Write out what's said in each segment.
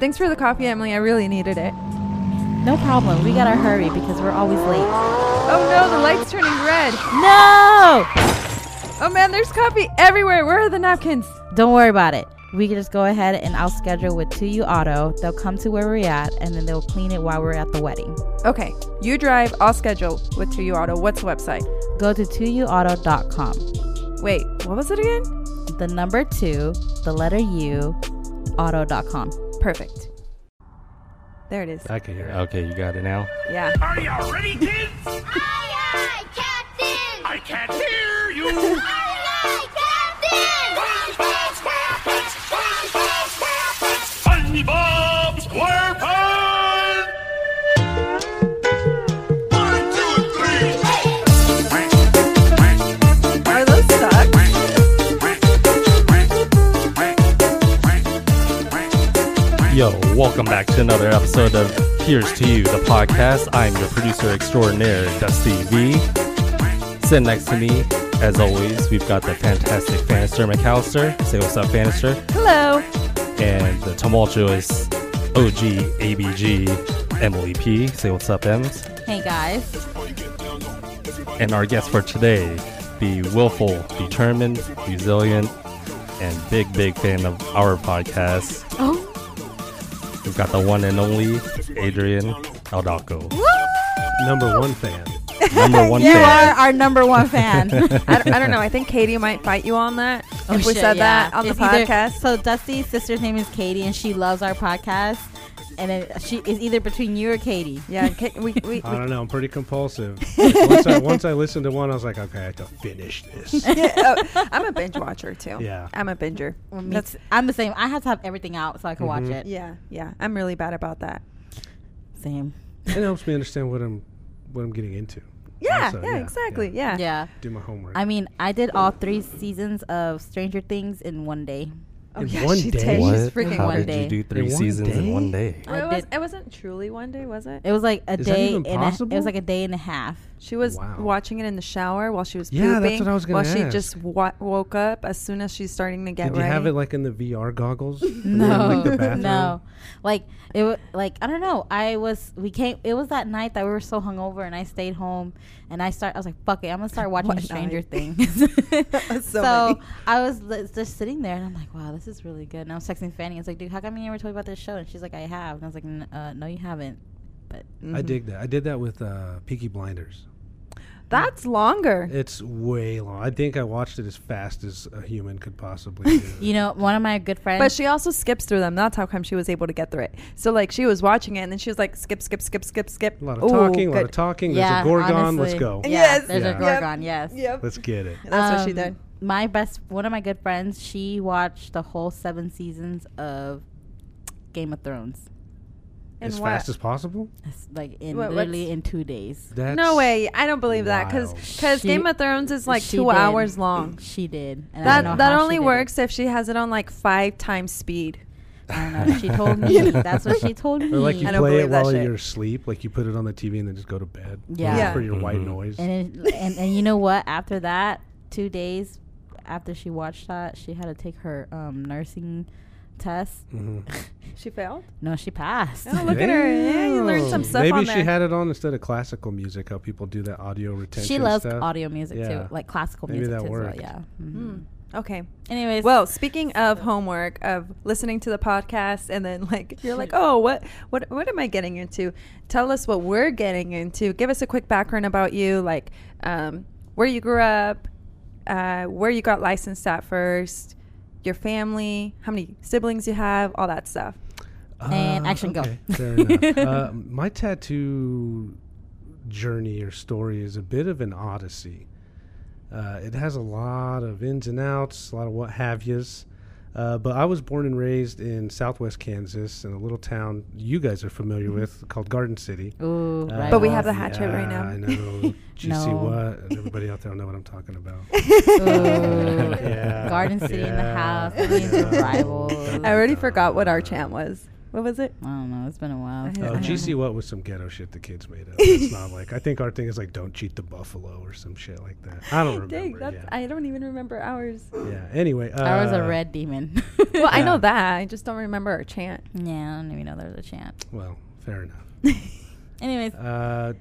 Thanks for the coffee, Emily. I really needed it. No problem. We gotta hurry because we're always late. Oh no, the light's turning red. No! Oh man, there's coffee everywhere. Where are the napkins? Don't worry about it. We can just go ahead and I'll schedule with 2U Auto. They'll come to where we're at and then they'll clean it while we're at the wedding. Okay, you drive. I'll schedule with 2U Auto. What's the website? Go to 2uauto.com. Wait, what was it again? The number two, the letter U, auto.com. Perfect. There it is. I can hear. it. Okay, you got it now. Yeah. Are y'all ready, kids? Aye, aye, Captain! I can't hear you. Aye, aye, Captain! SpongeBob SquarePants! Yo, welcome back to another episode of Here's to You, the podcast. I'm your producer extraordinaire, Dusty V. Sitting next to me, as always, we've got the fantastic Fanister McAllister. Say what's up, Fanister. Hello. And the tumultuous OG ABG Emily P. Say what's up, Ems. Hey guys. And our guest for today, the willful, determined, resilient, and big, big fan of our podcast. Oh. We've got the one and only Adrian Aldalco. number one fan. Number one You fan. are our number one fan. I, don't, I don't know. I think Katie might fight you on that Oh, if we shit, said yeah. that on the It's either- podcast. so Dusty's sister's name is Katie, and she loves our podcast. And it, she is either between you or Katie. yeah, Ka- we, we, I don't know. I'm pretty compulsive. Once, I, once I listened to one, I was like, okay, I have to finish this. oh, I'm a binge watcher too. Yeah. I'm a binger. Well, me That's t- I'm the same. I have to have everything out so I can watch Mhm. it. yeah, yeah. I'm really bad about that. Same. it helps me understand what I'm what I'm getting into. Yeah, Also, yeah, yeah, exactly. yeah. Yeah. Yeah. Do my homework. I mean, I did all three seasons of Stranger Things in one day. Oh In yeah, one she day? did. What? She's freaking How one did day. you do three In one seasons in one day? Well, I it, was, it wasn't truly one day, was it? It was like a Is that day even and a, it was like a day and a half. She was Wow. watching it in the shower while she was Yeah, pooping. that's what I was gonna While she ask. just wa- woke up as soon as she's starting to get Did you ready. have it like in the VR goggles? No, like the bathroom? no, like it was like I don't know. I was we came. It was that night that we were so hungover, and I stayed home, and I start. I was like, "Fuck it, I'm gonna start watching What Stranger night? Things." So so many. I was li- just sitting there, and I'm like, "Wow, this is really good." And I was texting Fanny. I was like, "Dude, how come you never told me about this show?" And she's like, "I have." And I was like, N- uh, "No, you haven't." But I dig that. I did that with uh, Peaky Blinders. That's longer. It's way long. I think I watched it as fast as a human could possibly do. you know, one of my good friends. But she also skips through them. That's how come she was able to get through it. So like she was watching it and then she was like skip, skip, skip, skip, skip. a lot of Ooh, talking, a lot of talking. yeah, There's a Gorgon. honestly. Let's go. Yeah, Yes. there's Yeah. a Gorgon. Yes. Yep. Let's get it. That's what she Um, did. My best, one of my good friends, she watched the whole seven seasons of Game of Thrones. And as what? fast as possible? It's like in What- literally in two days. That's no way. I don't believe that because because Game of Thrones is like two did. hours long. She did. And I don't know That that how she only did works if she has it on like five times speed. I don't know. She told me. That's what she told me. Or like you I don't play it believe that while you're asleep, like you put it on the TV and then just go to bed. Yeah. Yeah. For your white Mhm. noise. and, it, and and you know what? After that, two days after she watched that, she had to take her um, nursing test. hmm She failed. No, she passed. Oh, look at her. Yeah, you learned some stuff Maybe on she there. had it on instead of classical music. How people do that audio retention. she loves stuff. audio music Yeah. too, like classical Maybe music that too. as well, worked. yeah. Hmm. Mhm. Okay. Anyways, Well, speaking of homework, of listening to the podcast, and then like you're like, oh, what, what, what am I getting into? Tell us what we're getting into. Give us a quick background about you, like um, where you grew up, uh, where you got licensed at first, your family, how many siblings you have, all that stuff. And action, go. Uh, Fair enough. Uh, my tattoo journey or story is a bit of an odyssey. Uh, it has a lot of ins and outs, a lot of what have yous. Uh, but I was born and raised in Southwest Kansas in a little town you guys are familiar with called Garden City. Ooh, Uh, right But we have the hatchet trick right now. I know. Do you No. what? Everybody out there will know what I'm talking about. Ooh. Yeah. Garden City in the house. Yeah. rivals. I already forgot what our chant was. What was it? I don't know. It's been a while. Oh, don't GC what was some ghetto shit the kids made up. It's not like I think our thing is like don't cheat the buffalo or some shit like that. I don't remember. Dang, that's, yeah. I don't even remember ours. yeah. Anyway, uh, I was a red demon. Well, I know that. I just don't remember our chant. yeah, I don't even know there was a chant. Well, fair enough. Anyways, Uh,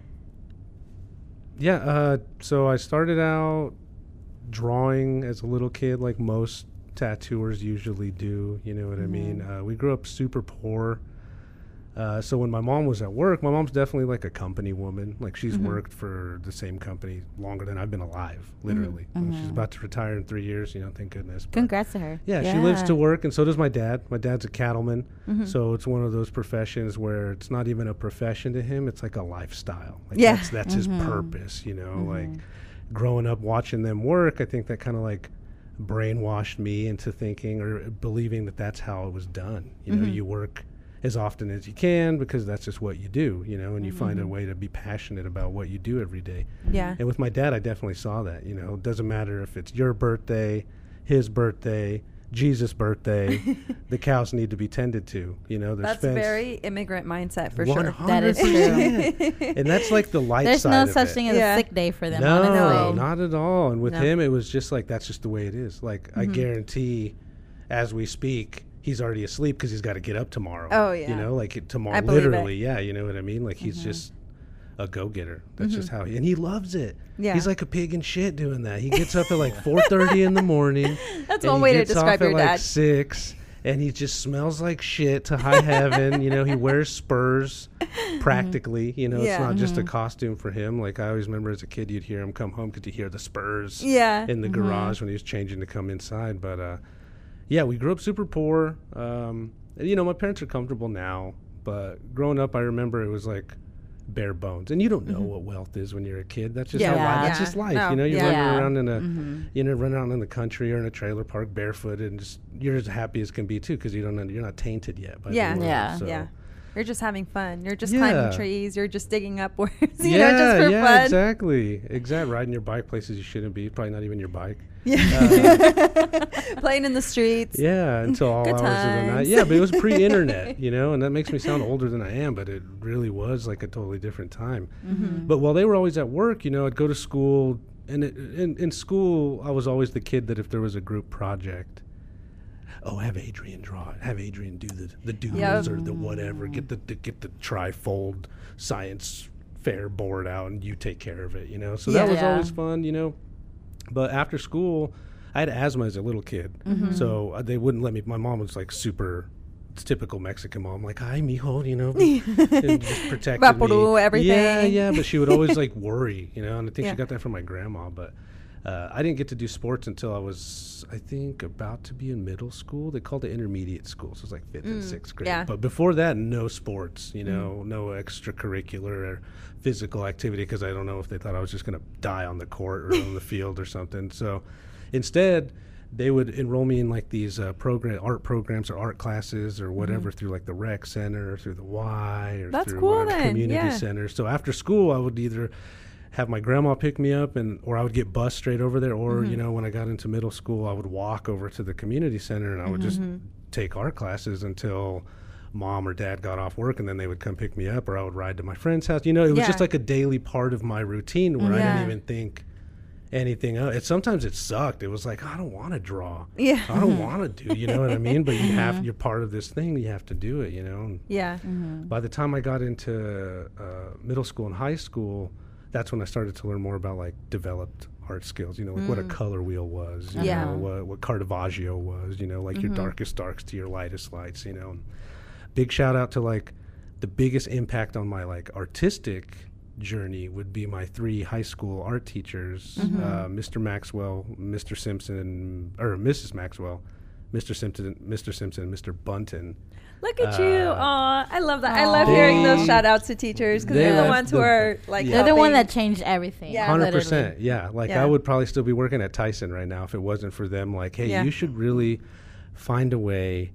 yeah. Uh, so I started out drawing as a little kid, like most tattooers usually do. You know what I mean? Uh, we grew up super poor. Uh, so when my mom was at work, my mom's definitely like a company woman. Like she's worked for the same company longer than I've been alive, literally. Uh, She's about to retire in three years. You know, thank goodness. But- congrats to her. yeah, she lives to work, and so does my dad. My dad's a cattleman, Mm-hmm. so it's one of those professions where it's not even a profession to him; it's like a lifestyle. Like Yeah. that's, that's his purpose. You know, like growing up watching them work, I think that kind of like brainwashed me into thinking or believing that that's how it was done. You know, mm-hmm. you work as often as you can because that's just what you do. You know, and you find a mm-hmm. way to be passionate about what you do every day. Yeah. And with my dad, I definitely saw that. You know, it doesn't matter if it's your birthday, his birthday, Jesus' birthday, the cows need to be tended to. You know, there's That's fence. very immigrant mindset for One sure. That is hundred true. and that's like the light There's side no of such it. thing as Yeah. a sick day for them. No, honestly. not at all. And with No. Mm-hmm. him, it was just like that's just the way it is. Like I guarantee, as we speak, he's already asleep because he's got to get up tomorrow. Oh, yeah, you know, like tomorrow. I believe it. Literally, yeah. You know what I mean? Like he's just a go getter. That's just how he and he loves it. Mm-hmm. Yeah. he's like a pig in shit doing that. He gets up at like four thirty in the morning. That's one way to describe at your like dad. Six. And he just smells like shit to high heaven. You know, he wears spurs practically. You know, Yeah. it's not just a costume for him. Like I always remember as a kid, you'd hear him come home because you hear the spurs Yeah. in the garage when he was changing to come inside. But uh, yeah, we grew up super poor. Um, you know, my parents are comfortable now, but growing up, I remember it was like bare bones. And you don't know what wealth is when you're a kid. That's just Mm-hmm. Yeah. how life. Yeah. That's just life. No, You know, you're yeah. running around in a, Mm-hmm. you know, running around in the country or in a trailer park barefoot, and just you're as happy as can be too, because you don't know, you're not tainted yet. By Yeah. the world, Yeah. so. yeah. You're just having fun. You're just Yeah. climbing trees. You're just digging up worms. You yeah, know, just for yeah, fun. exactly, exactly. Riding your bike places you shouldn't be. Probably not even your bike. Playing in the streets. Yeah, until all Good hours of the night. Yeah, but it was pre-internet, you know, and that makes me sound older than I am, but it really was like a totally different time. Mm-hmm. But while they were always at work, you know, I'd go to school, and it, in in school, I was always the kid that if there was a group project, oh, have Adrian draw it, have Adrian do the the doodles Yep. or the whatever, get the, the get the trifold science fair board out, and you take care of it, you know. So that was Yeah. always fun, you know. But after school, I had asthma as a little kid, so uh, they wouldn't let me. My mom was like super. It's typical Mexican mom, like "Hi, mijo," you know, and just protected me. everything. Yeah, yeah, but she would always like worry, you know, and I think Yeah. she got that from my grandma. But uh, I didn't get to do sports until I was, I think, about to be in middle school. They called it intermediate school, so it was like fifth and sixth grade. Mm, yeah. But before that, no sports, you know, no extracurricular or physical activity because I don't know if they thought I was just going to die on the court or on the field or something. So instead, they would enroll me in like these uh, program art programs or art classes or whatever through like the rec center or through the Y or Mm-hmm. That's through cool community yeah. center. So after school, I would either have my grandma pick me up and or I would get bus straight over there or Mm-hmm. you know when I got into middle school I would walk over to the community center and I would just Mm-hmm. take art classes until mom or dad got off work and then they would come pick me up or I would ride to my friend's house. You know, it was Yeah. just like a daily part of my routine where I didn't even think anything else. It sometimes it sucked. It was like I don't want to draw. Yeah. I don't want to do. You know what I mean? But you have you're part of this thing. You have to do it. You know. And Yeah. by the time I got into uh, middle school and high school, that's when I started to learn more about like developed art skills. You know, like what a mm. color wheel was. You Yeah. know, what, what Caravaggio was. You know, like your mm-hmm. darkest darks to your lightest lights. You know, big shout out to like the biggest impact on my like artistic journey would be my three high school art teachers, mm-hmm. uh, Mr. Maxwell, Mr. Simpson, or Mrs. Maxwell, Mr. Simpson, Mr. Simpson, Mr. Bunton. Look at you. Uh, Aw, I love that. I love hearing those They- shout outs to teachers because they they're the left ones who the- are like Yeah. They're the one that changed everything. Yeah. Hundred literally. percent, yeah. Like Yeah. I would probably still be working at Tyson right now if it wasn't for them. Like, hey, Yeah. you should really find a way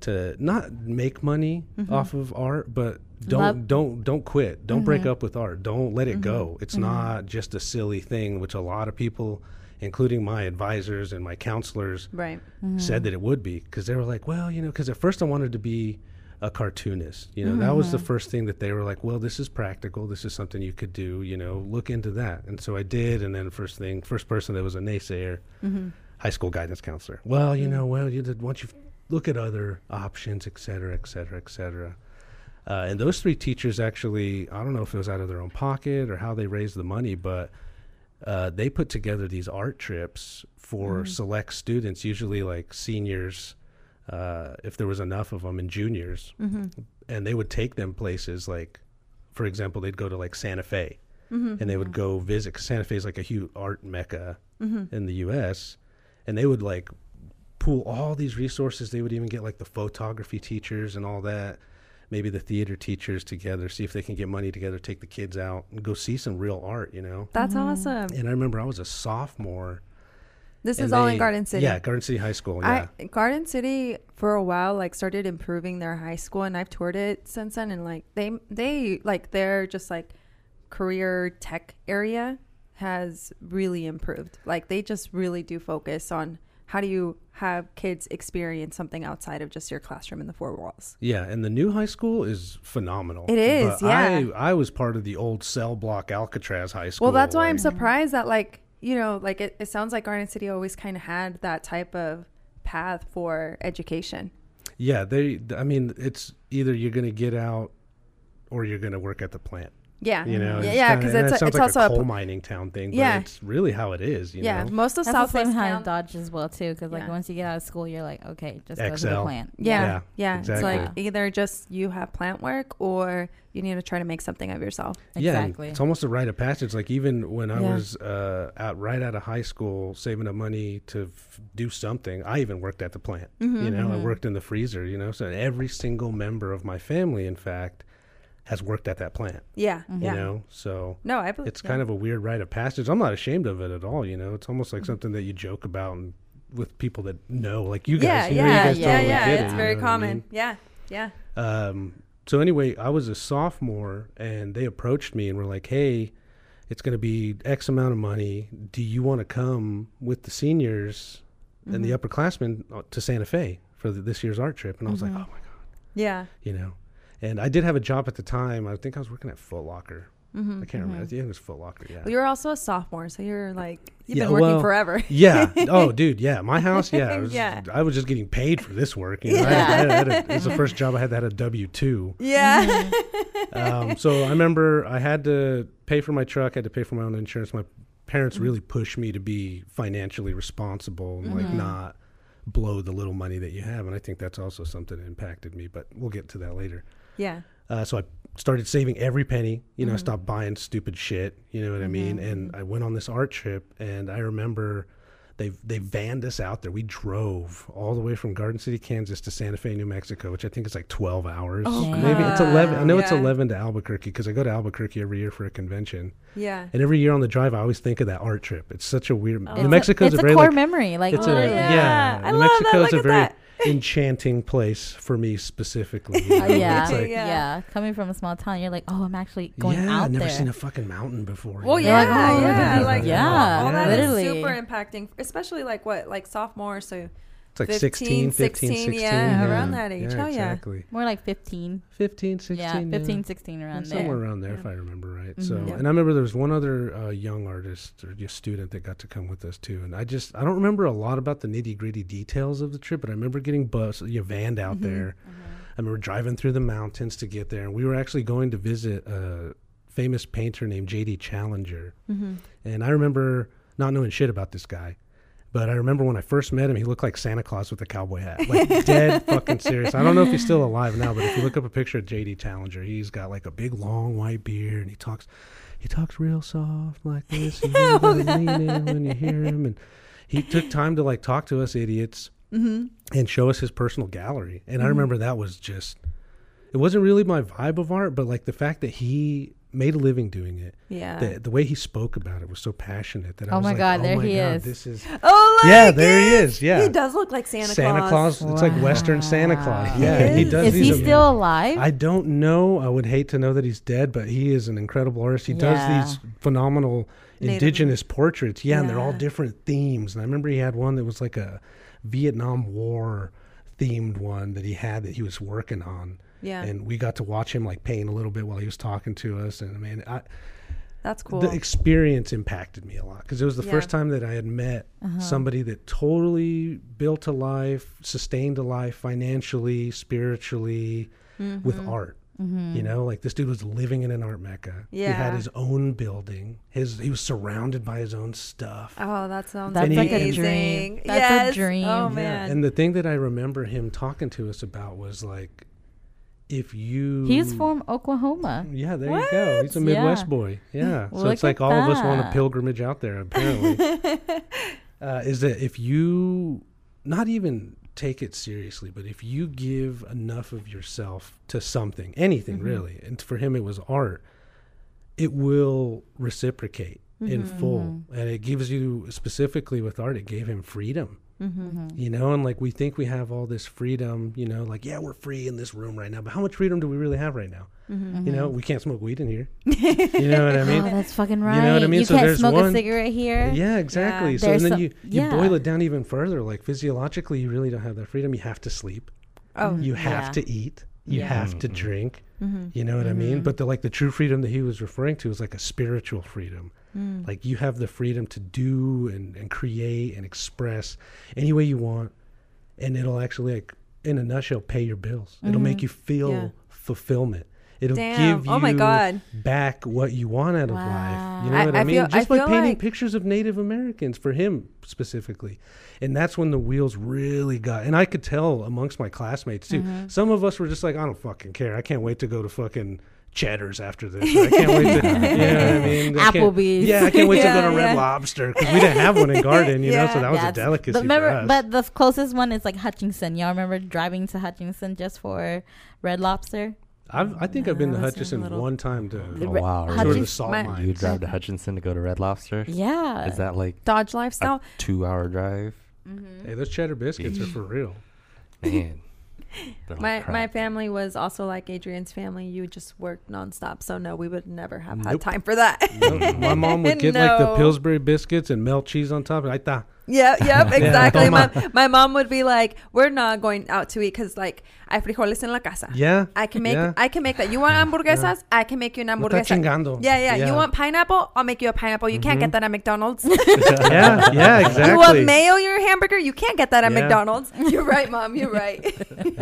to not make money Mm-hmm. off of art, but don't Love- don't don't quit. Don't break Mm-hmm. up with art. Don't let it go. It's not just a silly thing, which a lot of people, including my advisors and my counselors, Right. said mm-hmm. that it would be because they were like, well, you know, because at first I wanted to be a cartoonist. You know, that was the mm-hmm. first thing that they were like, well, this is practical. This is something you could do. You know, look into that. And so I did. And then first thing, first person that was a naysayer, mm-hmm. high school guidance counselor. Well, you know, well, you did once you look at other options, et cetera, et cetera, et cetera. Uh, and those three teachers actually, I don't know if it was out of their own pocket or how they raised the money, but uh, they put together these art trips for select students, usually like seniors, uh, if there was enough of them, and juniors. And they would take them places like, for example, they'd go to like Santa Fe and they would go visit. 'cause Santa Fe is like a huge art mecca in the U.S. And they would like pool all these resources. They would even get like the photography teachers and all that, maybe the theater teachers together, see if they can get money together, take the kids out and go see some real art, you know? That's mm-hmm. awesome. And I remember I was a sophomore. This and is all in Garden City. Yeah, Garden City High School. Yeah. I Garden City for a while like started improving their high school and I've toured it since then and like they they like their just like career tech area has really improved. Like they just really do focus on how do you have kids experience something outside of just your classroom in the four walls. yeah, and the new high school is phenomenal. It is, But yeah. I, I was part of the old cell block Alcatraz High School. Well, that's why I'm surprised that like you know like it, it sounds like Garden City always kind of had that type of path for education. Yeah, they. I mean, it's either you're going to get out or you're going to work at the plant. Yeah, You know, yeah, it's yeah, kinda- because it's it a, it's like also a a coal pl- mining town thing. But Yeah. it's really how it is. You yeah. know? Most of That's the Southwest same how town- Dodge as well too, because like Yeah. once you get out of school, you're like, okay, just go to the plant. Yeah, Yeah, yeah. exactly. It's like either just you have plant work or you need to try to make something of yourself. Yeah, exactly. it's almost a rite of passage. Like even when I Yeah. was uh, out right out of high school, saving up money to f- do something, I even worked at the plant. Mm-hmm, You know, I worked in the freezer. You know, so every single member of my family, in fact, has worked at that plant. Yeah, You yeah. know, so No, I believe it's kind of a weird rite of passage. I'm not ashamed of it at all. You know, it's almost like something that you joke about and with people that know, like you Mm-hmm. yeah, guys. you know, you yeah, guys yeah, totally yeah. it, It's you very what I common. mean? Yeah, yeah. Um, so anyway, I was a sophomore, and they approached me and were like, "Hey, it's going to be X amount of money. Do you want to come with the seniors and Mm-hmm. the upperclassmen uh, to Santa Fe for the, this year's art trip?" And I was Mm-hmm. like, "Oh my god," Yeah. you know. And I did have a job at the time. I think I was working at Foot Locker. Mm-hmm, I can't remember. I think it was Foot Locker. Yeah. Well, you're also a sophomore, so you're like you've Yeah, been working well, forever. yeah. Oh, dude. Yeah. My house. Yeah. I was, Yeah. I was just getting paid for this work. You know, I had, I had a, it was the first job I had that had a W two. yeah. um, so I remember I had to pay for my truck, I had to pay for my own insurance. My parents really pushed me to be financially responsible and like not blow the little money that you have. And I think that's also something that impacted me, but we'll get to that later. Yeah. Uh, so I started saving every penny. You know, I stopped buying stupid shit. You know what I mean? And I went on this art trip, and I remember they they vanned us out there. We drove all the way from Garden City, Kansas, to Santa Fe, New Mexico, which I think is like twelve hours. Maybe it's eleven. I know it's eleven to Albuquerque because I go to Albuquerque every year for a convention. Yeah. And every year on the drive, I always think of that art trip. It's such a weird. It's New a- Mexico is it's a a very core like, memory. Like, it's Oh, a yeah. yeah. I New love that. Look a at very that. enchanting place for me specifically. you uh, yeah, like, Yeah. yeah, Coming from a small town, you're like, oh, I'm actually going yeah, out I've never there. seen a fucking mountain before. you Well, know? You're like, yeah, oh, look yeah, at like Yeah, all, all that is literally. super impacting, especially like what, like sophomore, so It's like 15, 16, 15, 16, 16. yeah, around that age. Hell yeah. exactly. More like 15. 15, 16. yeah, 15, 16 around Somewhere there. Somewhere around there, if I remember right. So, Mhm. Yeah. and I remember there was one other uh, young artist or just student that got to come with us too. And I just, I don't remember a lot about the nitty gritty details of the trip, but I remember getting bus, you know, vanned out Mm-hmm. there. I remember driving through the mountains to get there, and we were actually going to visit a famous painter named J.D. Challenger. Mm-hmm. And I remember not knowing shit about this guy. But I remember when I first met him, he looked like Santa Claus with a cowboy hat. Like dead fucking serious. I don't know if he's still alive now, but if you look up a picture of JD Challenger, he's got like a big long white beard and he talks he talks real soft like this. You really lean in when you hear him and he took time to like talk to us idiots mm-hmm. and show us his personal gallery. And I mm-hmm. remember that was just it wasn't really my vibe of art, but like the fact that he made a living doing it. Yeah. The, the way he spoke about it was so passionate that I Oh was my like, God, oh there my he God, is. This is Oh, Yeah, there he is. yeah. he does look like Santa, Claus. Santa Claus. It's like Western Santa Claus. Yeah, he is. does. Is he am- still alive? I don't know. I would hate to know that he's dead, but he is an incredible artist. He Yeah. does these phenomenal Native- indigenous portraits. Yeah, and they're all different themes. And I remember he had one that was like a Vietnam War themed one that he had that he was working on. Yeah. And we got to watch him like paint a little bit while he was talking to us. And I mean, I, That's cool. the experience impacted me a lot because it was the Yeah. first time that I had met Uh-huh. somebody that totally built a life, sustained a life financially, spiritually, Mm-hmm. with art. You know, like this dude was living in an art mecca. Yeah. he had his own building. His he was surrounded by his own stuff. oh, that sounds That's like a dream. That's a Yes. dream. Oh Yeah, man. And the thing that I remember him talking to us about was like, if you He's from Oklahoma. Yeah, there you go. He's a Midwest Yeah. boy. Yeah. so it's like all of us want a pilgrimage out there, apparently. uh, is that if you not even take it seriously, but if you give enough of yourself to something, anything Mm-hmm. really, and for him it was art, it will reciprocate in Mm-hmm. full. And it gives you, specifically with art, it gave him freedom. Mm-hmm. mm-hmm. You know, and like we think we have all this freedom, you know, like, yeah, we're free in this room right now, but how much freedom do we really have right now? Mm-hmm. You know, mm-hmm. we can't smoke weed in here. you know what I mean? oh, that's fucking right. You know what I mean? You So can't there's smoke one- a cigarette here. Yeah, exactly. Yeah. So and then some- you, you yeah. boil it down even further. Like physiologically, you really don't have that freedom. You have to sleep. oh, You have Yeah. to eat. You Yeah. have to drink. You know what I mean? But the like the true freedom that he was referring to is like a spiritual freedom. Like you have the freedom to do and, and create and express any way you want, and it'll actually like in a nutshell pay your bills. It'll make you feel Yeah. fulfillment. It'll Damn. give you Oh my God. back what you want out of life. You know I- what I, I mean? feel- I Just by feel painting like- pictures of Native Americans for him specifically. And that's when the wheels really got. And I could tell amongst my classmates too. Mm-hmm. Some of us were just like, I don't fucking care. I can't wait to go to fucking Cheddar's after this. I can't wait to, you know what I mean? I Applebee's. Yeah, I can't wait to Yeah, go to Red yeah. Lobster because we didn't have one in Garden, you know, so Yeah. that was Yeah, a delicacy But remember, for us. but the closest one is like Hutchinson. Y'all remember driving to Hutchinson just for Red Lobster? I've, I think I've been to No, that's a Hutchinson little- one time to Oh, Re- wow. tour Hutchins- the salt my- mine. You drive to Hutchinson to go to Red Lobster? Yeah. Is that like Dodge a lifestyle. two hour drive? Mm-hmm. Hey, those cheddar biscuits are for real. Man. They're like My my family was also like Adrian's family. You just worked nonstop, so no, we would never have had time for that. No, my mom would get like the Pillsbury biscuits and melt cheese on top. Ahí está. Yeah, yep, exactly. my, my mom would be like, "We're not going out to eat because like hay frijoles en la casa. Yeah. I can make yeah. I can make that. You want hamburguesas? I can make you an No hamburguesa. Yeah, yeah, Yeah. You want pineapple? I'll make you a pineapple. You can't get mm-hmm. that at McDonald's. yeah, yeah, exactly. You want mayo your hamburger? You can't get that at Yeah. McDonald's. You're right, mom. You're right.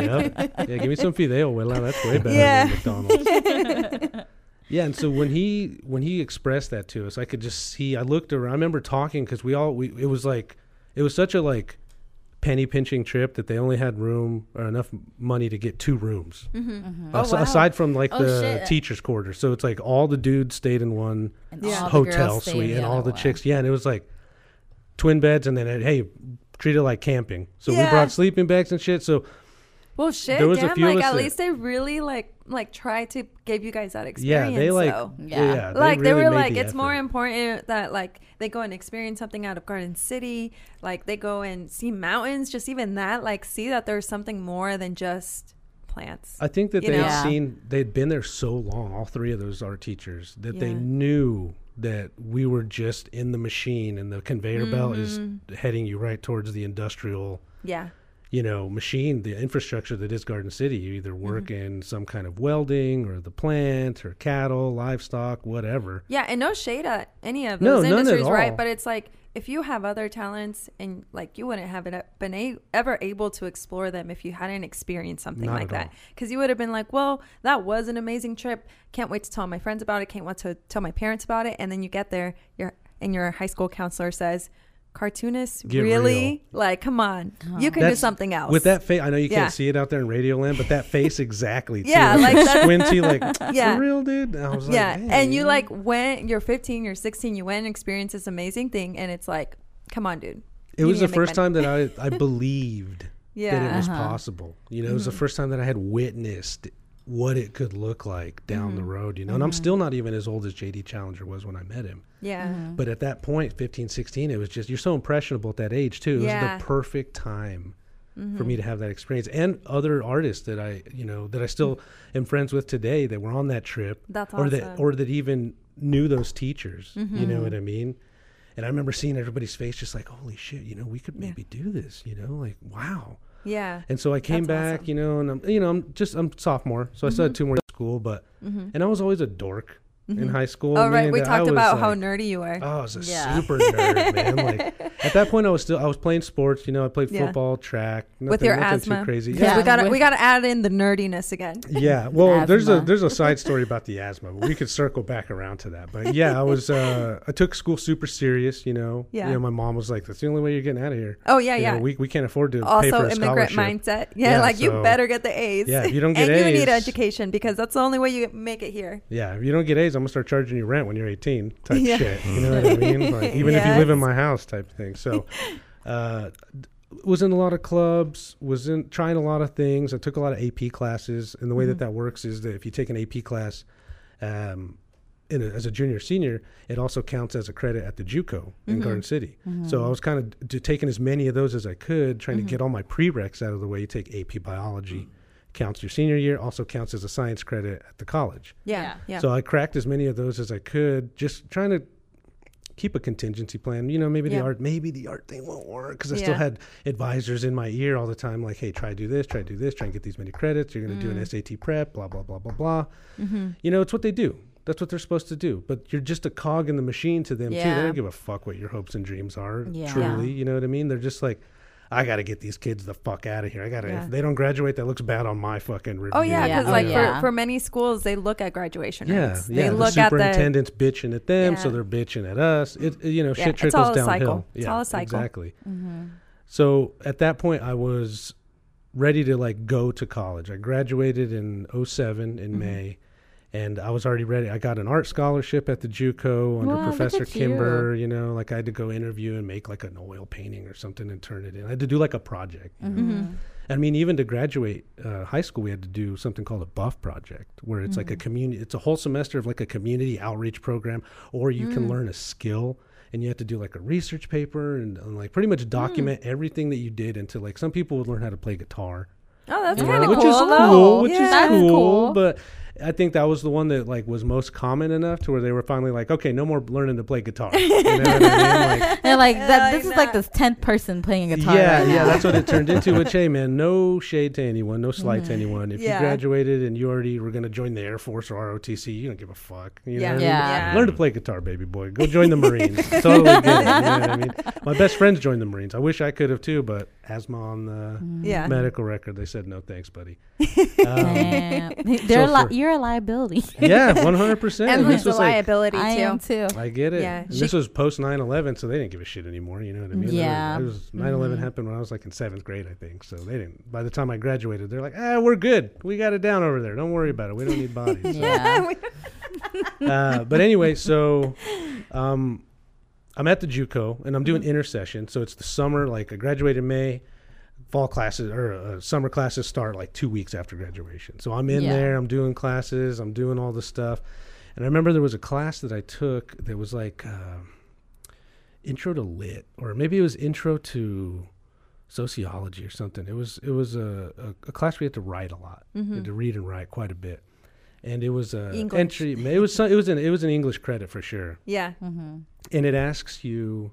Yep. Yeah, give me some fideo, abuela. That's way better Yeah. than McDonald's. yeah, and so when he when he expressed that to us, I could just see. I looked around. I remember talking because we all we it was like it was such a like penny pinching trip that they only had room or enough money to get two rooms. Mm-hmm. Mm-hmm. Oh, As- wow. Aside from like Oh, the shit. teachers' quarters, so it's like all the dudes stayed in one And Yeah. hotel girls stay in suite and all the one. chicks. Yeah, and it was like twin beds, and then it, hey, treat it like camping. So we brought sleeping bags and shit. So Well, shit, There was a damn. few Like at least they really like like try to give you guys that experience. yeah, experience. they like though. yeah, Yeah. they like they really were like the it's more important that like they go and experience something out of garden city like they go and see mountains just even that like see that there's something more than just plants I think that you they know? had seen they'd been there so long, all three of those art teachers, that they knew that we were just in the machine and the conveyor belt is Mm-hmm. heading you right towards the industrial, yeah you know, machine, the infrastructure that is Garden City. You either Mm-hmm. work in some kind of welding or the plant or cattle, livestock, whatever. yeah and no shade at any of those industries right? but it's like if you have other talents and like you wouldn't have it been a- ever able to explore them if you hadn't experienced something Not like that because you would have been like well that was an amazing trip can't wait to tell my friends about it can't wait to tell my parents about it and then you get there your and your high school counselor says cartoonists Get really like come on you can do something else With that face, I know you Yeah. can't see it out there in Radio Land, but that face exactly. Too. Yeah, like that- squinty, like Yeah. for real, dude. And I was like, yeah "Hey, and you like went you're 15 you're 16 you went and experienced this amazing thing and it's like come on dude It You was the first money. time that I I believed that it was Uh-huh. possible. You know, it was the first time that I had witnessed what it could look like down the mm-hmm. road, you know. And I'm mm-hmm. still not even as old as JD Challenger was when I met him. Yeah. Mm-hmm. But at that point, 15, 16, it was just, you're so impressionable at that age, too. It Yeah. was the perfect time for me mm-hmm. to have that experience. And other artists that I, you know, that I still am friends with today that were on that trip. That's Or that, or that even knew those teachers. You know what I mean? And I remember seeing everybody's face just like, holy shit, you know, we could maybe do this, you know, like, wow. Yeah. And so I came That's back, awesome. you know, and I'm, you know, I'm just, I'm sophomore. So I still had mm-hmm. two more years of school, but, mm-hmm. and I was always a dork in high school. Oh, right. meaning We talked was, about how nerdy you were. Oh, I was a Yeah. super nerd, man. Like at that point, I was still I was playing sports. You know, I played Yeah. football, track. Nothing, with your nothing asthma. too crazy. 'Cause Yeah, we gotta we gotta add in the nerdiness again. yeah. Well, there's a there's a side story about the asthma, but we could circle back around to that. But yeah, I was uh I took school super serious. You know. Yeah. You know, my mom was like, "That's the only way you're getting out of here." Oh yeah, You yeah. know, we we can't afford to pay also for a immigrant scholarship. mindset. Yeah, Yeah, like you better get the A's. Yeah, if you don't get and you need education because that's the only way you make it here. Yeah, if you don't get A's, I'm gonna start charging you rent when you're 18, type Yeah. shit. You know what I mean? Like, even if you live in my house, type thing. So, uh, was in a lot of clubs, was in trying a lot of things. I took a lot of AP classes, and the way that Mm-hmm. that works is that if you take an AP class, um, in a, as a junior senior, it also counts as a credit at the JUCO in Mm-hmm. Garden City. So I was kind of d- taking as many of those as I could, trying Mm-hmm. to get all my prereqs out of the way. You take AP biology, counts your senior year, also counts as a science credit at the college. Yeah, Yeah. yeah. So I cracked as many of those as I could, just trying to keep a contingency plan. You know, maybe Yeah. the art, maybe the art thing won't work because I still had advisors in my ear all the time, like, "Hey, try do this, try to do this, try and get these many credits. You're going to do an Mm. SAT prep, blah blah blah blah blah." Mm-hmm. You know, it's what they do. That's what they're supposed to do. But you're just a cog in the machine to them too. They don't give a fuck what your hopes and dreams are. Yeah. Truly, you know what I mean? They're just like. I got to get these kids the fuck out of here. I got to. Yeah. If they don't graduate, that looks bad on my fucking review. Oh yeah, Yeah. because Oh, like yeah. for, for many schools, they look at graduation Yeah, rates. yeah. They the look at the superintendent's bitching at them, so they're bitching at us. It, you know, Yeah, shit it's trickles all a downhill. cycle. It's yeah, all a cycle. Exactly. So at that point, I was ready to like go to college. I graduated in 07 in Mm-hmm. May, and I was already ready. I got an art scholarship at the JUCO under Wow, Professor at you. Kimber. You know, like I had to go interview and make like an oil painting or something and turn it in. I had to do like a project. you? Mm-hmm. I mean, even to graduate uh, high school, we had to do something called a buff project, where it's like a community. It's a whole semester of like a community outreach program, or you can learn a skill, and you have to do like a research paper and, and like pretty much document everything that you did. Into like some people would learn how to play guitar, Oh, that's kind of cool. which cool. is though. cool, which yeah. is cool, cool. but. I think that was the one that like was most common enough to where they were finally like, okay, no more learning to play guitar. You know I mean? Like, They're like that. I This is like this tenth person playing a guitar. yeah, right yeah, that's what it turned into. Which, hey, man, no shade to anyone, no slight to anyone. If Yeah. you graduated and you already were going to join the Air Force or ROTC, you don't give a fuck. You know Yeah. I mean? Yeah. Learn to play guitar, baby boy. Go join the Marines. totally get it. You know what I mean? My best friends joined the Marines. I wish I could have too, but asthma on the Yeah. medical record, they said no thanks, buddy. Um, Damn. They're So li- for- you're a liability. yeah, one hundred percent. Emily's This a was like liability I too. am too. I get it. Yeah, she- this was post 9-11, so they didn't give a shit anymore. You know what I mean? They were- Yeah. It was 9-11 happened when I was like in seventh grade, I think. So they didn't. By the time I graduated, they're like, "Ah, we're good. We got it down over there. Don't worry about it. We don't need bodies." So, Yeah. uh, but anyway, so um, I'm at the JUCO and I'm doing intercession. So it's the summer. Like I graduated in May. Fall classes or uh, summer classes start like two weeks after graduation. So I'm in Yeah. there. I'm doing classes. I'm doing all this stuff. And I remember there was a class that I took that was like uh, intro to lit, or maybe it was intro to sociology or something. It was it was a, a, a class we had to write a lot, we had to read and write quite a bit, and it was a English. entry. It was some, it was an it was an English credit for sure, Yeah. Mm-hmm. and it asks you,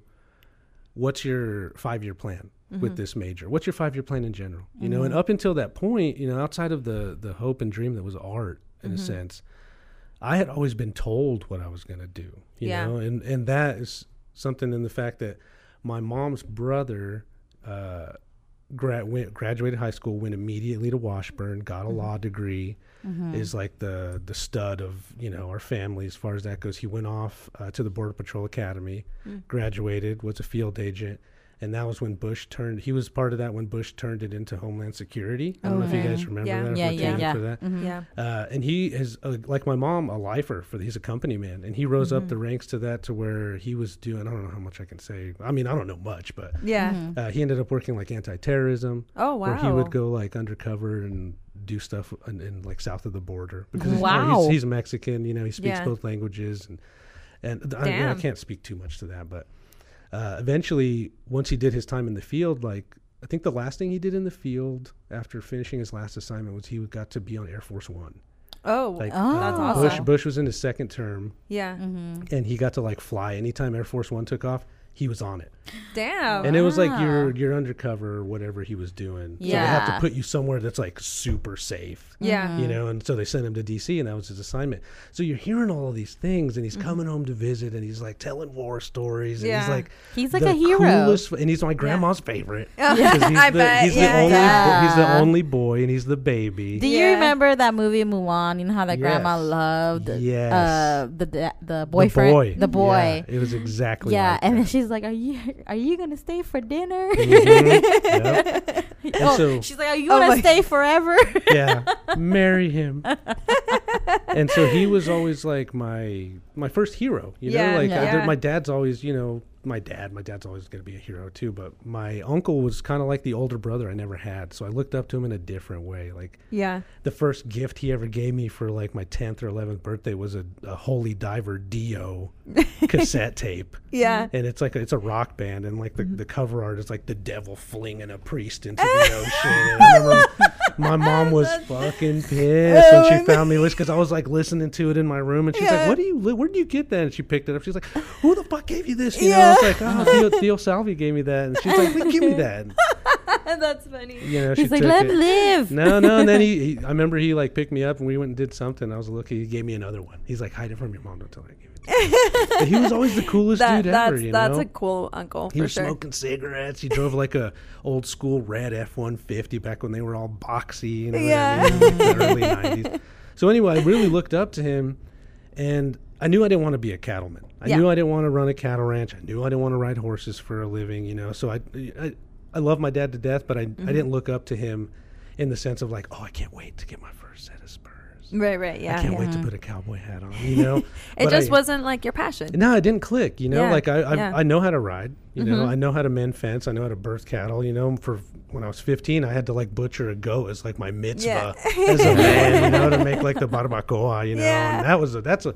what's your five year plan Mm-hmm. with this major? What's your five year plan in general? You know, and up until that point, you know, outside of the the hope and dream that was art in Mm-hmm. a sense, I had always been told what I was going to do. You Yeah. know, and and that is something in the fact that my mom's brother. Uh, gra- went, graduated high school, went immediately to Washburn, got a law degree, is like the the stud of you know our family as far as that goes. He went off uh, to the Border Patrol Academy, graduated, was a field agent, and that was when Bush turned. He was part of that when Bush turned it into Homeland Security. I don't know if you guys remember Yeah. that. Yeah, yeah, yeah. For that. Yeah. Uh, and he is uh, like my mom, a lifer for. He's a company man, and he rose Mm-hmm. up the ranks to that to where he was doing. I don't know how much I can say. I mean, I don't know much, but Yeah. Mm-hmm. uh, he ended up working like anti-terrorism Oh wow. where he would go like undercover and do stuff in, in like south of the border because he's- Wow. he's, he's Mexican. You know, he speaks Yeah. both languages, and and I, I can't speak too much to that. But uh, eventually, once he did his time in the field, like I think the last thing he did in the field after finishing his last assignment was he got to be on Air Force One. Oh, Like Oh. that's uh, awesome. Bush Bush was in his second term, yeah. Mm-hmm. and he got to like fly anytime Air Force One took off. He was on it. Damn. and it was like Wow. you're you're undercover or whatever he was doing. Yeah. So they have to put you somewhere that's like super safe. yeah. You know, and so they sent him to DC, and that was his assignment. So you're hearing all of these things, and he's coming home to visit, and he's like telling war stories, and he's Mm-hmm. Like He's like a hero. coolest, and he's my grandma's favorite. Yeah. 'Cause he's I the, bet, he's the yeah, only yeah. bo- he's the only boy, and he's the baby. Do you remember that movie Mulan? You know how that grandma loved Yes. uh, the da- the The boyfriend, boy, the boy. Yeah, it was exactly. Yeah, like and then that. she's like, "Are you are you gonna stay for dinner?" Mhm. Yep. oh, so- she's like, "Are you Oh gonna stay forever?" yeah, marry him. and so he was always like my my first hero. You know, Yeah, like I my dad's always, you know, my dad. My dad's always going to be a hero too. But my uncle was kind of like the older brother I never had, so I looked up to him in a different way. Like Yeah. the first gift he ever gave me for like my tenth or eleventh birthday was a, a Holy Diver Dio cassette tape. Yeah. And it's like a, it's a rock band, and like the, Mm-hmm. the cover art is like the devil flinging a priest into the ocean. And I remember my mom was fucking pissed when she found me because I was like listening to it in my room, and she's Oh, Yeah. like, "What do you? Where do you get that?" And she picked it up. She's like, "Who the fuck gave you this?" You know, it's like, "Oh, Theo, Theo Salvi gave me that," and she's like, "Well, "Give me that." And, That's funny. you know, He's she like, "Let him live." No, no. And then he, he, I remember he like picked me up and we went and did something. I was looking. He gave me another one. He's like, hide it from your mom. Don't tell her I gave it. To you." But he was always the coolest That, dude that's ever. You that's know, a cool uncle he for was sure. smoking cigarettes. He drove like a old school red F one fifty back when they were all boxy. You know Yeah. I mean? The early nineties. So anyway, I really looked up to him, and I knew I didn't want to be a cattleman. I Yeah. knew I didn't want to run a cattle ranch. I knew I didn't want to ride horses for a living. You know, so I, I, I love my dad to death, but I, Mm-hmm. I didn't look up to him in the sense of like, oh, I can't wait to get my first set of spurs. Right, right, yeah. I can't yeah. wait to put a cowboy hat on. You know, It But just I- wasn't like your passion. no, it didn't click. You know, Yeah, like I I. I know how to ride. You know, Mhm. I know how to mend fence. I know how to birth cattle. You know, for when I was 15, I had to like butcher a goat as like my mitzvah as a man. You know, to make like the barbacoa. You know, and that was a, that's a.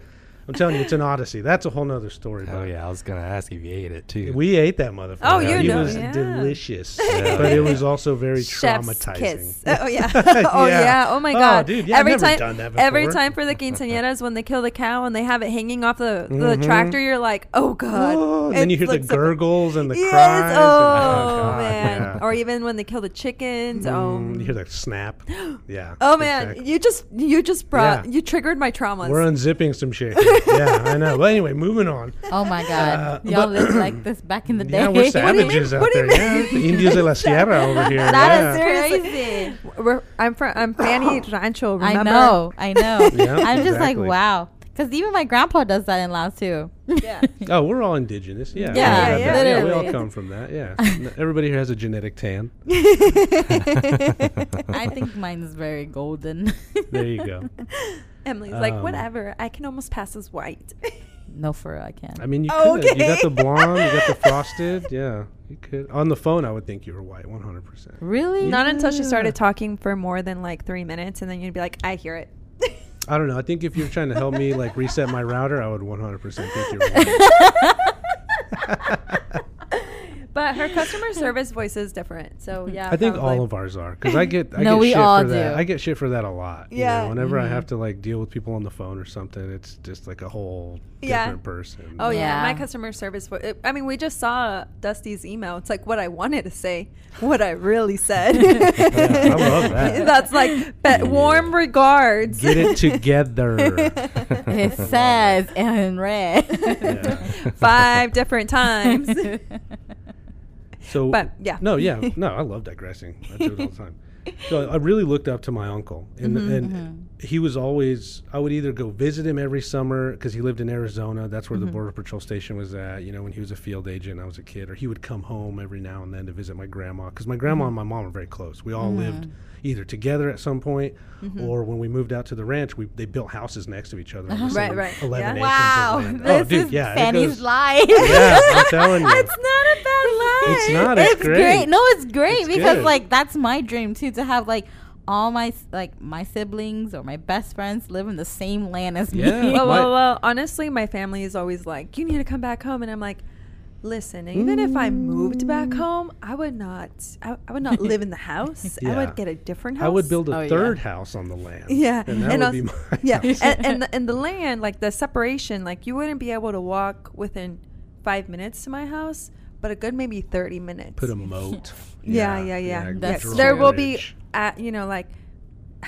I'm telling you, it's an odyssey. That's a whole nother story. Oh yeah, I was gonna ask if you ate it too. We ate that motherfucker. Oh, you know. It know, was yeah. delicious, Yeah. but it was also very Chef's traumatizing. kiss. Oh yeah. oh Yeah. yeah. Oh my Oh, god. dude, yeah, I've every never time, done that every time for the quinceañeras when they kill the cow and they have it hanging off the, the Mhm. tractor, you're like, oh god. Oh, and then you hear the looks so- gurgles and the Yes. cries. and- Oh, God, man. yeah. Or even when they kill the chickens. Oh. Mm, you hear that snap. Yeah. Oh man, exactly. you just you just brought you triggered my traumas. We're unzipping some shit. yeah, I know. But anyway, moving on. Oh my god, Uh, y'all but- lived like this back in the day. Yeah, we're do savages out What do you there. Yeah, the Indios de la Sierra over here. That yeah. is crazy. We're, I'm from I'm Fanny Rancho. Remember? I know, I know. Yeah, I'm just like, wow. Because even my grandpa does that in Laos too. Yeah. Oh, we're all indigenous. Yeah, Yeah, we all yeah, that. yeah, we all come from that. Yeah, everybody here has a genetic tan. I think mine is very golden. There you go. Emily's like, Um, whatever. I can almost pass as white. no, for real, I can't. I mean, you could. You got the blonde. You got the frosted. Yeah, you could. On the phone, I would think you were white, one hundred percent. really? Not until she started talking for more than like three minutes, and then you'd be like, I hear it. I don't know. I think if you're trying to help me like reset my router, I would one hundred percent think you're white. But her customer service voice is different. So yeah, I think probably. all of ours are because I get I No, get we shit all for that. do. I get shit for that a lot. you Yeah. know, whenever I Mm-hmm. have to like deal with people on the phone or something, it's just like a whole Yeah. different person. Oh yeah. Yeah. my customer service. Vo- I mean, we just saw Dusty's email. It's like what I wanted to say, what I really said. I love that. That's like be- warm regards. Get it together. it says in red. Yeah. Five different times. So, But, yeah. no, yeah, no, I love digressing. I do it all the time. So I really looked up to my uncle, and Mm-hmm, and he was always. I would either go visit him every summer because he lived in Arizona. That's where Mm-hmm. the border patrol station was at. You know, when he was a field agent, I was a kid, or he would come home every now and then to visit my grandma because my grandma mm-hmm. and my mom are very close. We all lived either together at some point, mm-hmm. or when we moved out to the ranch, we they built houses next to each other. the uh-huh. Right, right. Eleven Yeah. acres wow, oh, this oh, dude, is yeah, Fanny's goes- life. Yeah, I'm telling you. it's not a bad line. It's not. It's, it's great. No, it's great It's because good. like that's my dream too to have like all my like my siblings or my best friends live in the same land as me. Well, well, well, honestly, my family is always like, you need to come back home. And I'm like, listen, even if I moved back mm. home, I would not, I, I would not live in the house. I would get a different house. I would build a Oh, yeah. third house on the land. Yeah, and that would als- be my yeah, house. and and the, and the land, like the separation, like you wouldn't be able to walk within five minutes to my house, but a good maybe thirty minutes. Put a moat. Yeah, yeah, yeah. yeah, That's Yes, there will be, uh, you know, like.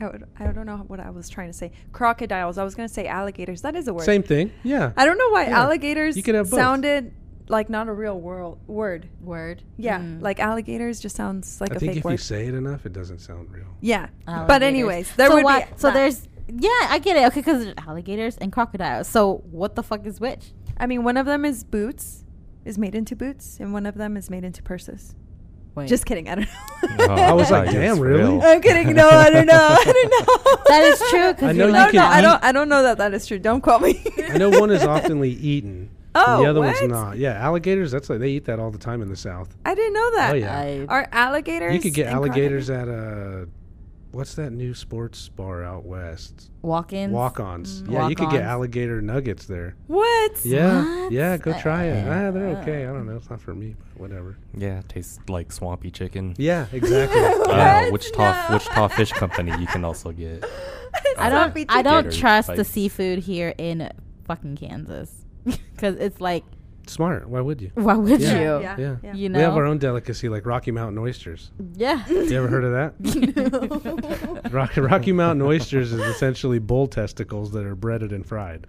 I, would, I don't know what I was trying to say. Crocodiles. I was going to say alligators. That is a word. Same thing. Yeah. I don't know why Yeah. alligators You could have both. sounded like not a real world word. Word. Yeah, Mm. like alligators just sounds like I a think fake if word. you say it enough, it doesn't sound real. yeah, but anyways, there so would why- be so that. there's yeah, I get it. Okay, because there's alligators and crocodiles. So what the fuck is which? I mean, one of them is boots, is made into boots, and one of them is made into purses. Wait. Just kidding. I don't know. Oh, I was like, damn, really? I'm kidding. No, I don't know. I don't know. that is true. 'cause I know you're you No, no, I don't. I don't know that that is true. Don't quote me. I know one is oftenly eaten. and Oh, the other what? one's not. Yeah, alligators. That's like they eat that all the time in the South. I didn't know that. Oh yeah, I- Are alligators? you could get alligators at a what's that new sports bar out west? walk-ins. Walk-ons. Mm. Yeah, you could get alligator nuggets there. What? Yeah, What? yeah. Go try it. Uh, Ah, they're okay. I don't know. It's not for me, but whatever. Yeah, it tastes like swampy chicken. Yeah, exactly. Uh, What? Wichita, No. Wichita Fish Company, you can also get. I don't. I don't Gators trust the seafood here in fucking Kansas because it's like, Smart. Why would you? why would Yeah. you? Yeah. Yeah. Yeah. You We have our own delicacy like Rocky Mountain oysters. Yeah. You ever heard of that? Rocky, Rocky Mountain oysters is essentially bull testicles that are breaded and fried.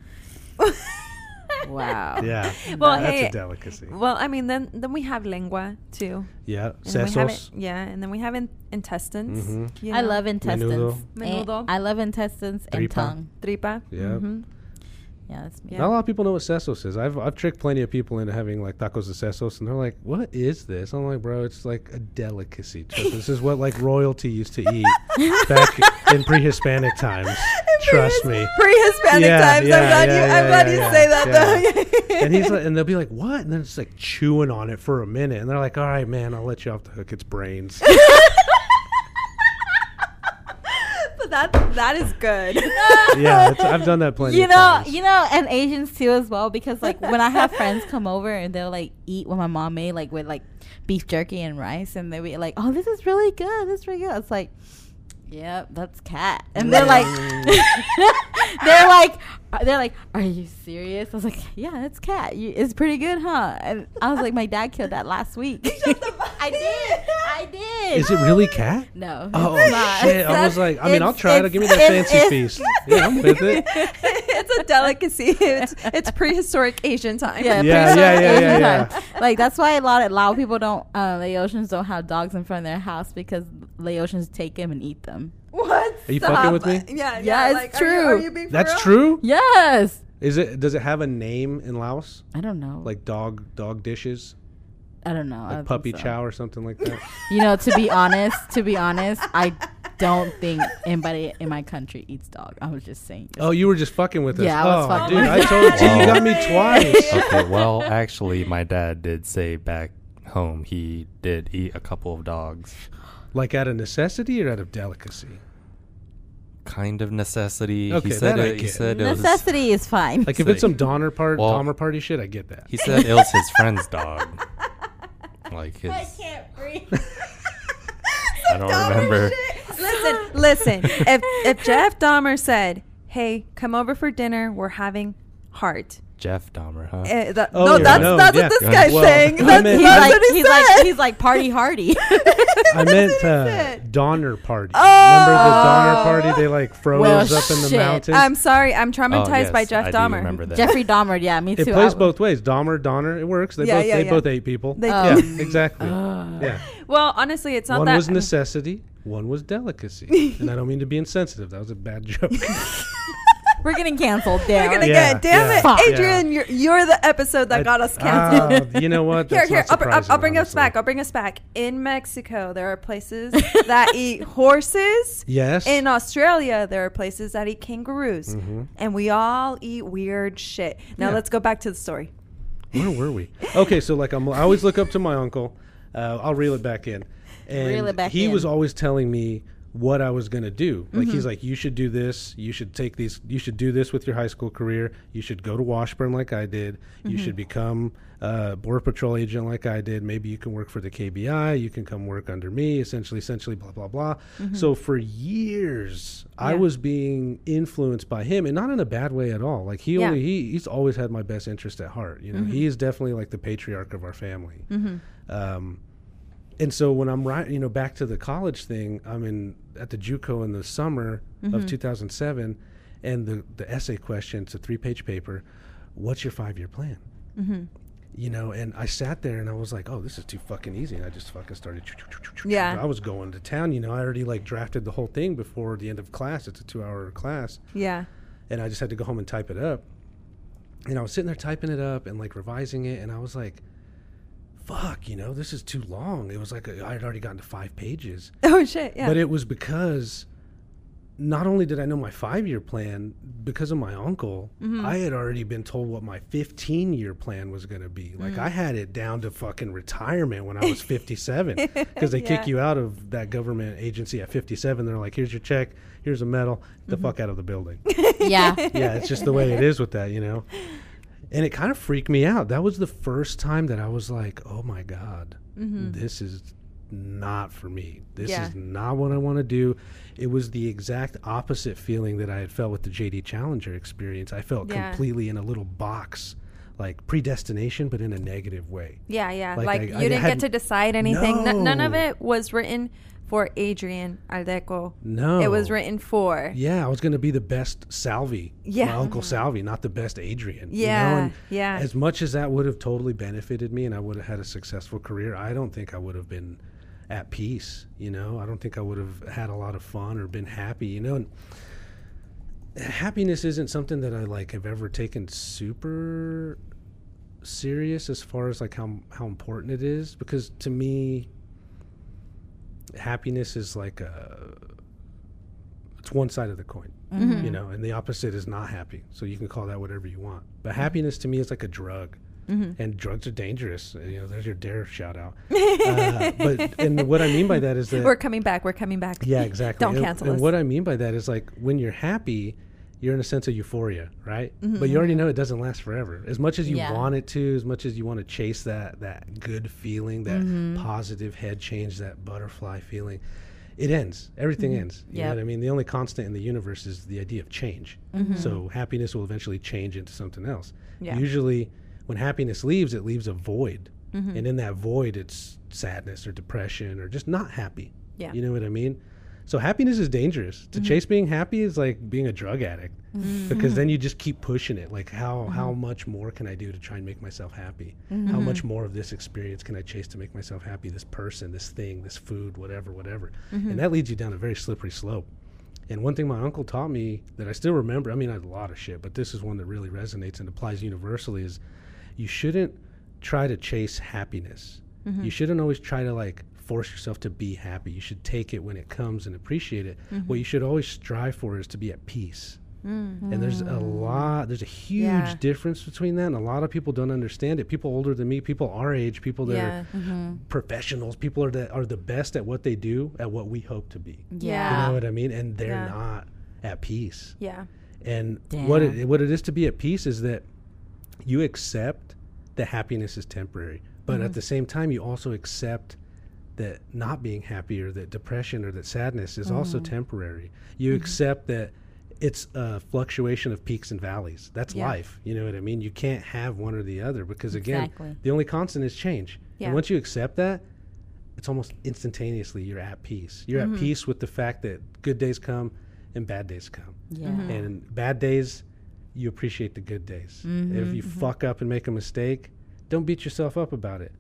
wow. Yeah. Well, that's hey, a delicacy. Well, I mean, then then we have lengua too. Yeah. And then we have Sesos. it, yeah, and then we have in, intestines. Mhm. you I know, love intestines. Menudo. And Menudo. I love intestines and Tripa. tongue. tripa. Yeah. Mhm. Yeah, that's me. Yeah. Not a lot of people know what sesos is. I've I've tricked plenty of people into having like tacos de sesos, and they're like, "What is this?" I'm like, "Bro, it's like a delicacy. This is what like royalty used to eat back in pre-Hispanic times. Trust me." Pre-Hispanic Yeah, times. yeah, I'm glad you. I'm glad you say that though. and he's like, and they'll be like, "What?" And then it's like chewing on it for a minute, and they're like, "All right, man, I'll let you off the hook. It's brains." that that is good. yeah, it's, I've done that plenty. you know, times. you know, and Asians too as well. Because like when I have friends come over and they'll like eat what my mom made, like with like beef jerky and rice, and they'll be like, "Oh, this is really good. This is really good." It's like, "Yep, that's cat," and they're like, they're like, they're like, "Are you serious?" I was like, "Yeah, it's cat. You, it's pretty good, huh?" And I was like, "My dad killed that last week." I did. I did. Is it really cat? No. Oh shit! I was like, I mean, I'll try to Give me that it's- fancy it's- feast. Yeah, I'm with it. it's a delicacy. It's it's prehistoric Asian time. Yeah, Yeah, pretty yeah, yeah, yeah. Like that's why a lot of Lao people don't, uh, Laotians don't have dogs in front of their house because Laotians take them and eat them. What? Are you fucking with me? Yeah, yeah. Yeah, it's like, Are true. you, are you being That's real? true. Yes. Is it? Does it have a name in Laos? I don't know. Like dog dog dishes, I don't know. Like don't puppy so. chow or something like that. You know, to be honest, to be honest, I don't think anybody in my country eats dog. I was just saying. oh, you were just fucking with us. Yeah, I was oh, fucking dude, with I you. told you. You got me twice. Okay, well, actually, my dad did say back home he did eat a couple of dogs. like out of necessity or out of delicacy? Kind of necessity. Okay, he said that I it. He get. said it was. Necessity is fine. Like if it's some Donner part, Well- Dahmer party shit, I get that. He said it was his friend's dog. Like his. I can't breathe. I don't remember. Listen, listen. If if Jeff Dahmer said, "Hey, come over for dinner. We're having heart." Jeff Dahmer, huh? Uh, that, Oh, no, that's no, that's yeah. what this guy's. Well, saying. That's, meant- He's that's like, what he he's said. like, he's like party hardy. I meant what he uh. Donner party. Oh. Remember the Donner party? They like froze Well, up in the shit. mountains. I'm sorry. I'm Oh, traumatized by Jeff I do Dahmer. remember that. Jeffrey Dahmer, yeah, me too. it plays both ways. Dahmer, Donner, it works. They Yeah, both yeah, they yeah. both ate people. They yeah, do. exactly. yeah. Well, honestly, it's not One that. was necessity, one was delicacy. and I don't mean to be insensitive. That was a bad joke. We're getting canceled. Damn. We're gonna Yeah, get. Damn yeah, it, Fuck. Adrian! You're you're the episode that I- got us canceled. Oh, you know what? Here, That's here, not I'll, br- I'll, I'll surprising, bring us honestly. back. I'll bring us back. In Mexico, there are places that eat horses. Yes. In Australia, there are places that eat kangaroos. Mhm. And we all eat weird shit. Now Yeah. let's go back to the story. Where were we? Okay, so like I'm, I always look up to my uncle. Uh, I'll reel it back in. And Reel it back he in. was always telling me what I was going to do. Like Mm-hmm. he's like you should do this, you should take these you should do this with your high school career. You should go to Washburn like I did. Mm-hmm. You should become a border patrol agent like I did. Maybe you can work for the KBI, you can come work under me, essentially essentially blah blah blah. So for years I Mm-hmm. Was being influenced by him and not in a bad way at all. Like he Yeah. Mm-hmm. only he he's always had my best interest at heart, you know. He is definitely like the patriarch of our family. Um and so when I'm right, you know, back to the college thing, I'm in at the JUCO in the summer Mm-hmm. of 2007, and the the essay question, it's a three page paper. What's your five year plan? Mm-hmm. You know, and I sat there and I was like, oh, this is too fucking easy. And I just fucking started. Yeah. I was going to town. You know, I already like drafted the whole thing before the end of class. It's a two hour class Yeah. and I just had to go home and type it up. And I was sitting there typing it up and like revising it, and I was like, "Fuck, you know, this is too long." It was like a, I had already gotten to five pages, Oh shit. Yeah. but it was because not only did I know my five year plan because of my uncle, Mm-hmm. I had already been told what my 15 year plan was going to be. Like, Mm. I had it down to fucking retirement when I was 57 because they kick you out of that government agency at 57. They're like, here's your check, here's a medal, get the Mm-hmm. fuck out of the building. yeah. yeah, it's just the way it is with that, you know. And it kind of freaked me out. That was the first time that I was like, "Oh my god, mm-hmm. this is not for me. This Yeah. is not what I want to do." It was the exact opposite feeling that I had felt with the JD Challenger experience. I felt Yeah. completely in a little box, like predestination, but in a negative way. yeah, yeah. like, Like, I- you I didn't get to decide anything. N- none of it was written for Adrian Aldeco. No, It was written for. Yeah, I was going to be the best Salvi. Yeah. My Uncle Salvi, not the best Adrian. you know, Yeah, yeah. As much as that would have totally benefited me and I would have had a successful career, I don't think I would have been at peace. You know, I don't think I would have had a lot of fun or been happy. You know, and happiness isn't something that I like have ever taken super serious as far as like how how important it is because to me happiness is like a it's one side of the coin mm-hmm. you know and the opposite is not happy so you can call that whatever you want but happiness to me is like a drug mm-hmm. and drugs are dangerous uh, you know there's your DARE shout out uh, but and what i mean by that is that We're coming back. We're coming back. yeah, exactly. Don't and, cancel and us. what I mean by that is like when you're happy, you're in a sense of euphoria, right? Mm-hmm, But you already know it doesn't last forever. As much as you Yeah. want it to, as much as you want to chase that that good feeling, that Mm-hmm. positive head change, that butterfly feeling, it ends. Everything Mm-hmm. ends. You know what I mean? The only constant in the universe is the idea of change. So happiness will eventually change into something else. Mm-hmm. Yeah. Usually, when happiness leaves, it leaves a void, Mm-hmm. and in that void, it's sadness or depression or just not happy. Yeah. You know what I mean? So happiness is dangerous. To mm-hmm. chase being happy is like being a drug addict mm-hmm. because then mm-hmm. you just keep pushing it. Like how how much more can I do to try and make myself happy? How much more of this experience can I chase to make myself happy? This person, this thing, this food, whatever, whatever. And that leads you down a very slippery slope. And one thing my uncle taught me that I still remember, I mean, I had a lot of shit, but this is one that really resonates and applies universally is you shouldn't try to chase happiness. You shouldn't always try to like force yourself to be happy. You should take it when it comes and appreciate it. Mm-hmm. What you should always strive for is to be at peace. Mm-hmm. And there's a lot, there's a huge Yeah. difference between that. And a lot of people don't understand it. People older than me, people our age, people that Yeah. are professionals, people are that are the best at what they do, at what we hope to be. Yeah. You know what I mean? And they're Yeah. not at peace. Yeah. And what it what it is to be at peace is that you accept that happiness is temporary, but Mm-hmm. at the same time you also accept that not being happy or that depression or that sadness is also Mm-hmm. temporary. You accept that it's a fluctuation of peaks and valleys. That's Yeah. life. You know what I mean? You can't have one or the other because again, Exactly. the only constant is change. Yeah. And once you accept that, it's almost instantaneously you're at peace. You're Mm-hmm. at peace with the fact that good days come and bad days come. Yeah. Mm-hmm. And bad days, you appreciate the good days. Mm-hmm, If you fuck up and make a mistake, don't beat yourself up about it.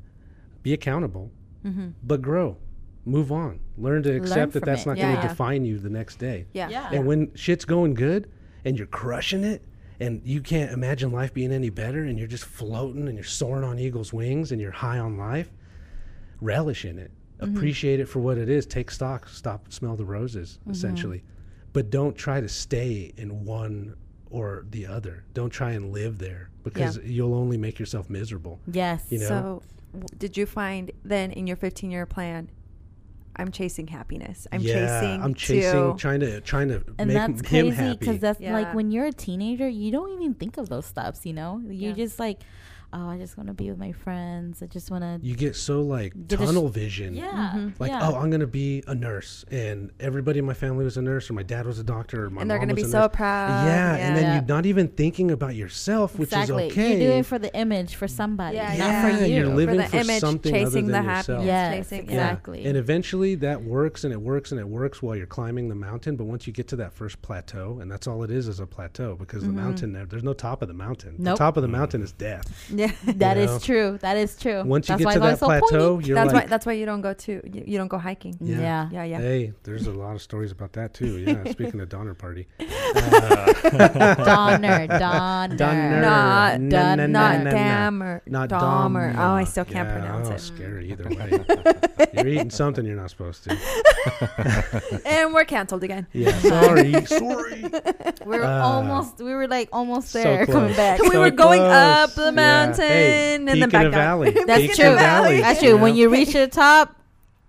Be accountable, Mm-hmm. but grow. Move on. Learn to accept that that's it. not Yeah, going to yeah. define you the next day. Yeah. Yeah. And when shit's going good and you're crushing it and you can't imagine life being any better and you're just floating and you're soaring on eagle's wings and you're high on life, relish in it. Mm-hmm. Appreciate it for what it is. Take stock, stop, smell the roses, Mm-hmm. essentially. But don't try to stay in one or the other. Don't try and live there because you'll only make yourself miserable. Yes. You know? So, w- did you find then in your 15 year plan I'm chasing happiness. I'm yeah, chasing. I'm chasing, to, trying to trying to and make that's him crazy happy. because that's Yeah. like when you're a teenager, you don't even think of those stuffs. You know, you Yeah. just like, oh, I just want to be with my friends. I just want to. you get so like Get a sh- tunnel vision. Yeah, mm-hmm. Like, yeah. oh, I'm gonna be a nurse, and everybody in my family was a nurse, or my dad was a doctor, or my and they're gonna be so nurse. proud. yeah, and then Yeah. you're not even thinking about yourself, which exactly. is okay. You do it for the image for somebody, Yeah, not yeah. for you. you're living for for, the image, something chasing other the than happiness, yourself. Yes, chasing Yeah. exactly. And eventually that works and it works and it works while you're climbing the mountain. But once you get to that first plateau, and that's all it is is a plateau because the mm-hmm. mountain, there- there's no top of the mountain. Nope. The top of the mm. mountain is death. Yeah. That You is true. That is true. Once you That's get why to that always so plateau, pointy. you're That's like, why. That's why you don't go to. You, you don't go hiking. Yeah. yeah. Yeah. Yeah. Hey, there's a lot of stories about that too. Yeah, speaking of Donner Party, Donner, Donner. Donner. Not, Na, dun, na, not. Dahmer. not Dahmer. Dahmer. Oh, I still can't Yeah, pronounce oh, it. Scary either way. you're eating something you're not supposed to. And we're canceled again. Yeah, sorry, sorry. We were Uh, almost. We were like almost so there, coming close. back. We were going close. up the Yeah. Mountain Hey, and then back down. valley. That's Peak true. valley. That's you true. When you reach the top,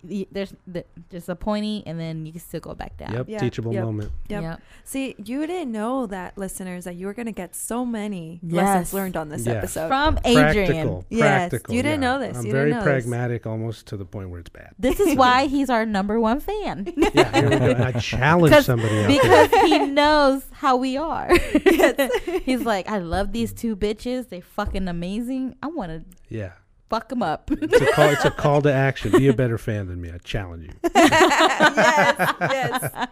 y- there's the, there's a pointy, and then you can still go back down. Yep, Yeah, teachable yep. moment. Yep. Yep. See, you didn't know that, listeners, that you were going to get so many Yes. lessons learned on this Yeah. episode. From Adrian. Practical. Yes, practical. you didn't yeah. know this. I'm You very didn't know this. pragmatic, almost to the point where it's bad. This is why he's our number one fan. Yeah, here we go. And I challenge Because- somebody out there. because he knows how we are. He's like, I love these two bitches. They fucking amazing. I want to Yeah. Fuck them up. It's a call. It's a call to action. Be a better fan than me. I challenge you. yes.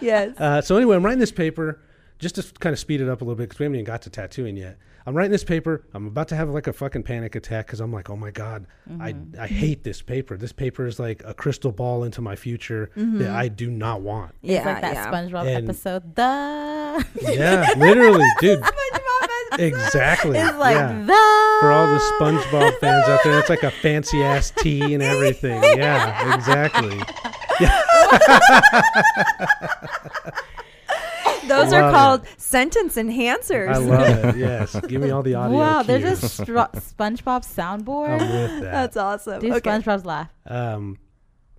Yes. Uh, so anyway, I'm writing this paper just to kind of speed it up a little bit because we haven't even got to tattooing yet. I'm writing this paper. I'm about to have like a fucking panic attack because I'm like, oh my god, I I hate this paper. This paper is like a crystal ball into my future that I do not want. it's Yeah, like that yeah. SpongeBob And- episode. The Yeah, literally, dude. Exactly. it's like yeah. the For all the SpongeBob fans out there, it's like a fancy ass tea and everything. Yeah, exactly. Those are Love called sentence enhancers. I love it. Yes, give me all the audio. wow. There's a cues. stro- SpongeBob I'm soundboard. with that. That's awesome. Do okay. SpongeBob's laugh. Um,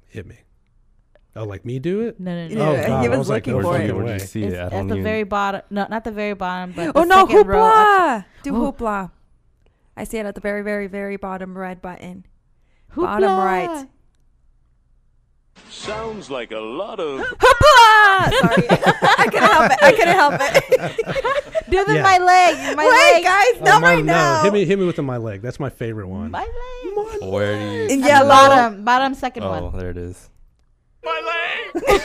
hit me. Oh, like me do it? No, no, no. Yeah, Oh, he God, I was was like, looking for it. you, where'd you see It's it? I at don't the even. very bottom. No, not the very bottom, but Oh the no, second row up- hoopla! Do Oh. hoopla. I see it at the very, very, very bottom red button. Hoopla. Bottom right. Sounds like a lot of Hoopla! Sorry, I couldn't help it. I couldn't help it. Do the Yeah. my leg. My Wait, leg. guys, Oh, not my- right now. Hit me, hit me with the my leg. That's my favorite one. My leg. Where do you? Yeah, At the low. bottom, bottom second Oh, one. there it is. My leg.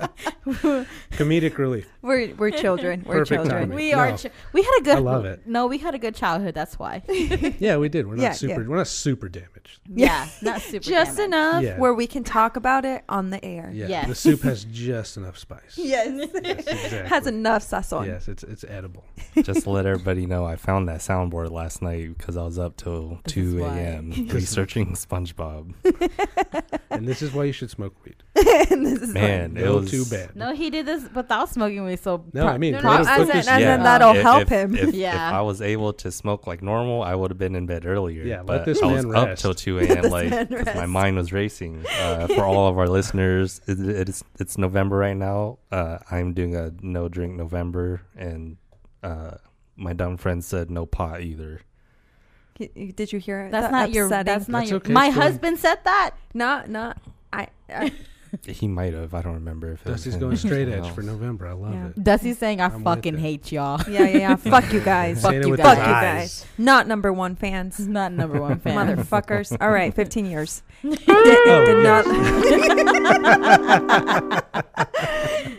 Comedic relief. We're we're children. We're Perfect children. timing. We No. are. We had a good. I love it. No, we had a good childhood. That's why. Yeah, we did. We're not Yeah, super. yeah. We're not super damaged. yeah, not super. Just damaged. enough Yeah. where we can talk about it on the air. Yeah, Yes. the soup has just enough spice. Yes. Yes, exactly. Has enough sazon. Yes, it's it's edible. Just to let everybody know, I found that soundboard last night because I was up till This is 2 why. a.m. researching SpongeBob. And this is why you should smoke weed. and this is Man, it No, was too bad. No, he did this without smoking weed. So No, I mean, No, put no, it- as put in- this- as in yeah. that'll If- help if, him. If, Yeah. if I was able to smoke like normal, I would have been in bed earlier. Yeah, let but this I was man up rest. till 2 a.m. this like man 'cause my rest. mind was racing. Uh, for all of our listeners, it, it's it's November right now. Uh, I'm doing a no drink November, and uh, my dumb friend said no pot either. He- Did you hear it? that's That not your. upsetting- That's not That's your. okay, My it's fine. husband said that. not not I. I He might have. I don't remember if it Dusty's going straight someone edge for. November. I love Yeah. it. Dusty's saying, "I I'm fucking hate y'all." yeah yeah yeah. Fuck you guys. Fuck you guys. Fuck you guys. Not number one fans. Not number one fans. Motherfuckers. All right, 15 years. did, Oh, did not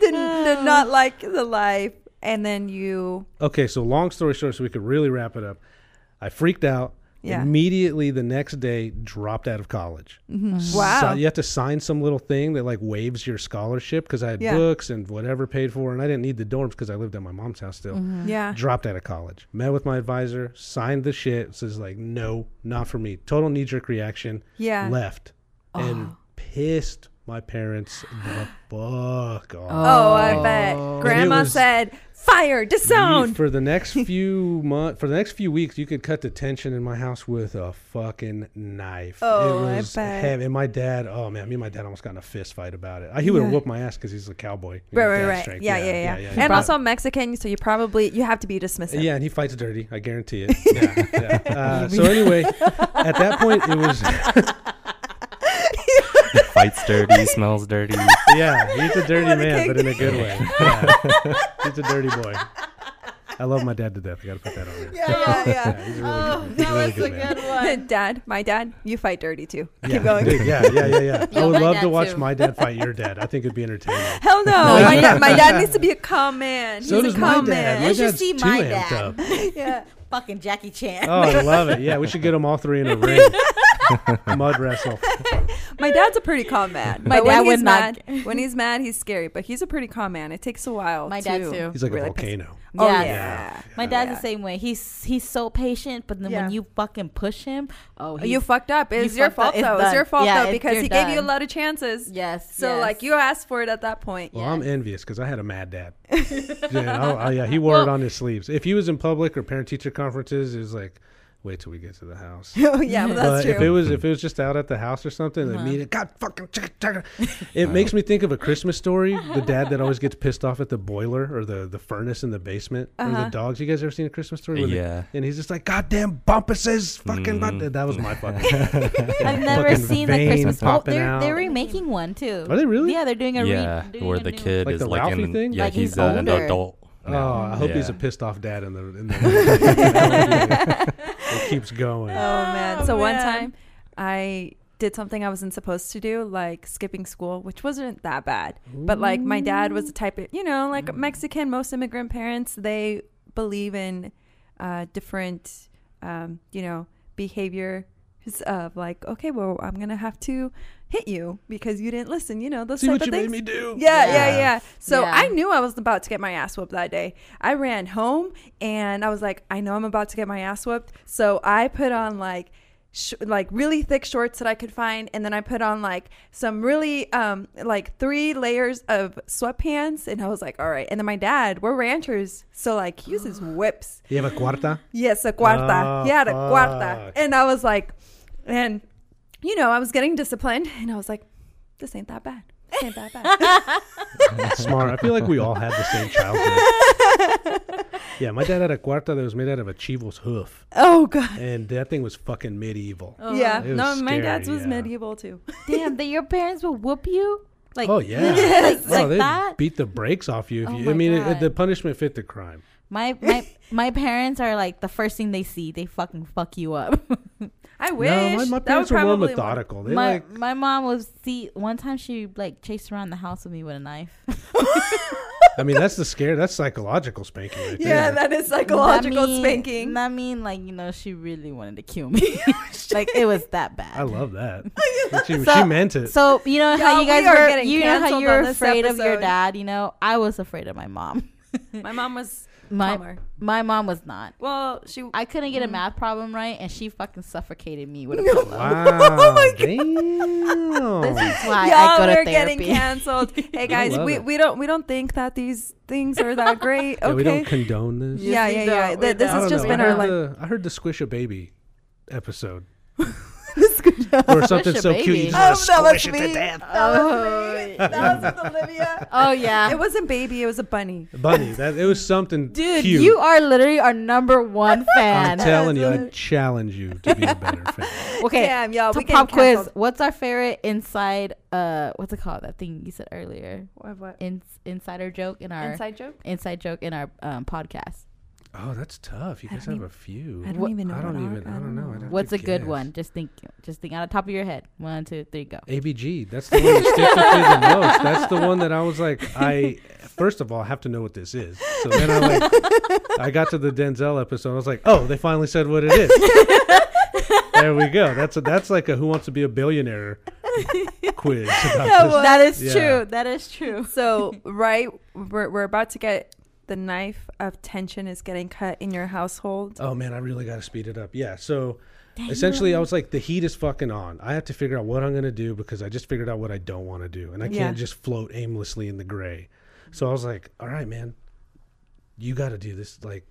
did, did not like the life and then you Okay, so long story short, so we could really wrap it up. I freaked out. Yeah. Immediately the next day, dropped out of college. Mm-hmm. wow So you have to sign some little thing that like waives your scholarship because I had Yeah. books and whatever paid for, and I didn't need the dorms because I lived at my mom's house still. Mm-hmm. yeah Dropped out of college. Met with my advisor, signed the shit. Says like, no, not for me. Total knee jerk reaction. yeah Left and pissed my parents the fuck off. oh i bet Oh. grandma was- said Fire, You- disown. for the next few month for the next few weeks you could cut the tension in my house with a fucking knife Oh, I it was bet. heavy and my dad oh man me and my dad almost got in a fist fight about it he would have Yeah. whooped my ass because he's a cowboy you know, Right, right, dad right. strength. Yeah, yeah, yeah. And Brought- also Mexican, so you probably you have to be dismissive. yeah and he fights dirty i guarantee it yeah, yeah. Uh, so anyway at that point it was Fights dirty, smells dirty. yeah he's a dirty man but in a good way yeah. he's a dirty boy i love my dad to death i gotta put that on there yeah, yeah. yeah, he's a really, Oh, good, he's that really was good a man. good one. dad, my dad, you fight dirty too. Yeah, Keep going. dude, yeah, yeah, yeah, yeah. I would love to watch too. my dad fight your dad. I think it'd be entertaining. Hell no. my, dad, my dad needs to be a calm man. So He's does a my calm dad. man. My You should dad's see my dad. yeah. Fucking Jackie Chan. Oh, I love it. Yeah, we should get them all three in a ring. Mud wrestle. My dad's a pretty calm man. My But when dad he's would not- mad, when he's mad, he's scary. But he's a pretty calm man. It takes a while. My dad to too. He's like really a piss- volcano. Oh Yes. yeah. My dad's Yeah. the same way. He's he's so patient, but then Yeah. when you fucking push him, oh, oh, he's, You fucked up. It's you your fucked up. fault It's. It's your fault Yeah, though because you're he gave you a lot of chances. yes. So yes. like you asked for it at that point. Well, I'm envious because I had a mad dad. yeah, oh, oh, yeah, he wore it on his sleeves. If he was in public or parent teacher conferences, it was like, wait till we get to the house. Oh yeah, well, that's but true. if it was if it was just out at the house or something, the meeting, God fucking, chicka, chicka. it makes me think of a Christmas story. The dad that always gets pissed off at the boiler or the the furnace in the basement or Uh-huh. the dogs. You guys ever seen a Christmas story? where they- Yeah. and he's just like, goddamn bumpuses, fucking. Butt-" That was my fucking. I've never fucking seen the Christmas. Oh, they're out. they're remaking one too. Are they really? Yeah, they're doing a re- Yeah, doing where a the new- kid Like is the like Ralphie in, thing? yeah, Like he's, he's uh, an older. adult. Oh. I hope he's a pissed off dad in the in the. it keeps going. Oh man. Oh, so one man. time I did something I wasn't supposed to do, like skipping school, which wasn't that bad. But like my dad was the type of, you know, like Mexican, most immigrant parents, they believe in uh, different, um, you know, behavior of like, okay, well, I'm gonna have to hit you because you didn't listen. You know, those See type what of you things. made me do. Yeah, yeah, Yeah. yeah. So Yeah. I knew I was about to get my ass whooped that day. I ran home and I was like, I know I'm about to get my ass whooped. So I put on like, sh- like really thick shorts that I could find, and then I put on like some really um like three layers of sweatpants, and I was like, all right. And then my dad, we're ranchers, so like he uses whips. You have a cuarta? Yes, a cuarta. Oh, he had a cuarta. And I was like, and you know, I was getting disciplined, and I was like, this ain't that bad. This ain't that bad. Smart. I feel like we all had the same childhood. yeah, my dad had a cuarta that was made out of a chivo's hoof, oh god. and that thing was fucking medieval. Oh, yeah. It was No, my dad's was yeah. medieval too. Damn, that your parents will whoop you. Like oh yeah, like, oh, like they that. beat the brakes off you. If Oh you I mean, it, God. the punishment fit the crime. My my my parents are like the first thing they see, they fucking fuck you up. I wish. no, my, my That would parents were more probably- methodical. They my like my mom was see one time she like chased around the house with me with a knife. I mean, that's the scare. That's psychological spanking right Yeah, there. that is psychological That mean- spanking. I mean like you know she really wanted to kill me. like it was that bad. I love that. she, So- she meant it. So you know how Y'all, you guys we are were, getting you know how you were on this afraid of your dad. You know, I was afraid of my mom. my mom was My calmer. my mom was not. Well, she. I couldn't Mm. get a math problem right, and she fucking suffocated me with a pillow. wow, damn. This is why I Y'all, go to we're therapy. getting canceled. hey guys, love we, it. we don't we don't think that these things are that great. Yeah, Okay. we don't condone this. yeah, we yeah, yeah. we Th- This. I has don't just know. been I our heard like. the I heard the squish a baby episode. or something Squish a so cute you just want Oh, to squish it to death. Oh, That was with Olivia. oh yeah, It wasn't baby. It was a bunny. Bunny, that it was something dude, cute. you are literally our number one fan. I'm telling you, I challenge you to be a better fan. okay, Damn, y'all. so We pop getting quiz. canceled. What's our favorite inside? Uh, what's it called? That thing you said earlier. What? what? In, insider joke in our Inside joke? inside joke in our um, podcast. Oh, that's tough. You I guys don't have even- a few. I don't What- even know. I don't what even. are- I don't know. I'd have What's to a good guess. one? Just think. Just think out of the top of your head. One, two, three, go. ABG. That's the one that sticks with me the most. That's the one that I was like, I first of all have to know what this is. So then I like, I got to the Denzel episode. I was like, oh, they finally said what it is. there we go. That's a, that's like a Who Wants to Be a Billionaire quiz. About this. that is Yeah. true. That is true. So right, we're we're about to get the knife of tension is getting cut in your household. Oh man, I really got to speed it up. Yeah. So essentially, I was like, the heat is fucking on. I have to figure out what I'm gonna do because I just figured out what I don't want to do, and I Yeah. can't just float aimlessly in the gray. So I was like, all right, man, you got to do this like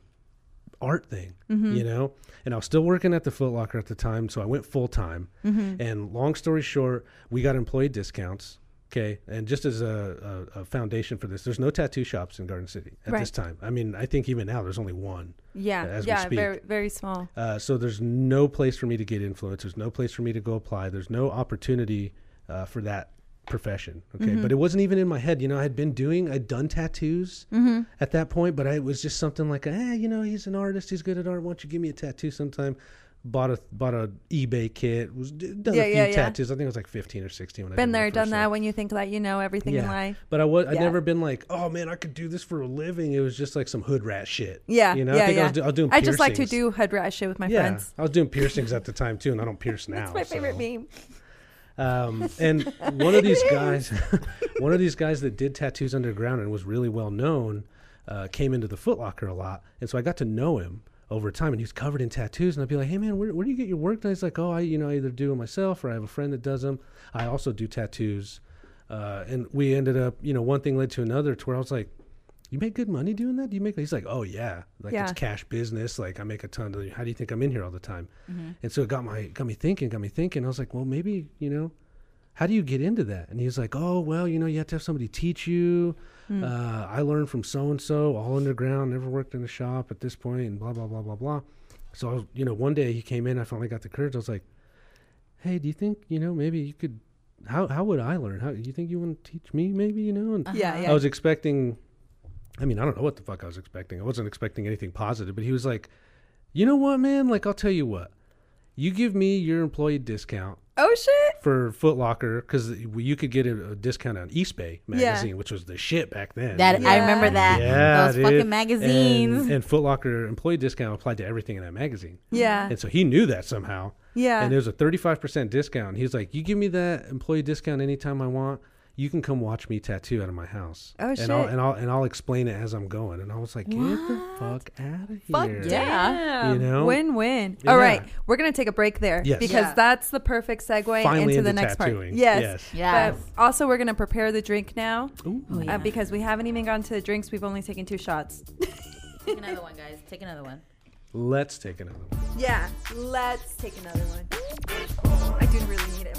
art thing, Mm-hmm. you know? And I was still working at the Foot Locker at the time, so I went full time. Mm-hmm. And long story short, we got employee discounts. Okay, and just as a, a, a foundation for this, there's no tattoo shops in Garden City at this time. I mean, I think even now there's only one. Yeah, as we yeah, speak. very very small. Uh, so there's no place for me to get influence. There's no place for me to go apply. There's no opportunity uh, for that profession. Okay, Mm-hmm. but it wasn't even in my head. You know, I had been doing, I'd done tattoos Mm-hmm. at that point, but I, it was just something like, eh, you know, he's an artist. He's good at art. Why don't you give me a tattoo sometime? Bought a bought a eBay kit. Was done Yeah, a few yeah, tattoos. I think it was like 15 or 16 when I Been there, done that. one. When you think that you know everything in life. But I was, I'd never been like, oh man, I could do this for a living. It was just like some hood rat shit. Yeah, you know. I think. I was, do, I was doing. I just like to do hood rat shit with my Yeah, friends. I was doing piercings at the time too, and I don't pierce now. That's my favorite so. meme. Um, and one of these guys, one of these guys that did tattoos underground and was really well known, uh, came into the Foot Locker a lot, and so I got to know him over time. And he was covered in tattoos, and I'd be like, "Hey man, where, where do you get your work?" done?" he's like, "Oh, I you know I either do them myself or I have a friend that does them. I also do tattoos." Uh, and we ended up, you know, one thing led to another, to where I was like, "You make good money doing that? Do you make?" He's like, "Oh yeah, like Yeah. it's cash business. Like I make a ton. Of, how do you think I'm in here all the time?" Mm-hmm. And so it got my got me thinking, got me thinking. I was like, "Well, maybe you know." How do you get into that? And he's like, oh, well, you know, you have to have somebody teach you. Hmm. Uh, I learned from so and so, all underground, never worked in a shop at this point, and blah blah blah blah blah. So I was, you know, one day he came in. I finally got the courage. I was like, hey, do you think you know maybe you could? How how would I learn? How you think you want to teach me? Maybe you know. And Yeah, yeah. I was expecting. I mean, I don't know what the fuck I was expecting. I wasn't expecting anything positive, but he was like, you know what, man? Like, I'll tell you what. You give me your employee discount oh shit. for Foot Locker because you could get a, a discount on Eastbay magazine, which was the shit back then. That you I remember that. yeah, Those dude. fucking magazines. And, and Foot Locker employee discount applied to everything in that magazine. Yeah. And so he knew that somehow. Yeah. And there's a 35% discount. He's like, you give me that employee discount anytime I want. You can come watch me tattoo out of my house. Oh, and shit. I'll, and I'll and I'll explain it as I'm going. And I was like, get the fuck out of Fuck here. yeah. You know? Win win. Yeah. All right. We're going to take a break there Yes. because Yeah. that's the perfect segue Finally into the into next part. tattooing. Yes. Yes. Yes. But also, we're going to prepare the drink now Ooh. Oh, yeah. uh, because we haven't even gone to the drinks. We've only taken two shots. Take another one, guys. Take another one. Let's take another one. yeah. Let's take another one. I do really need it.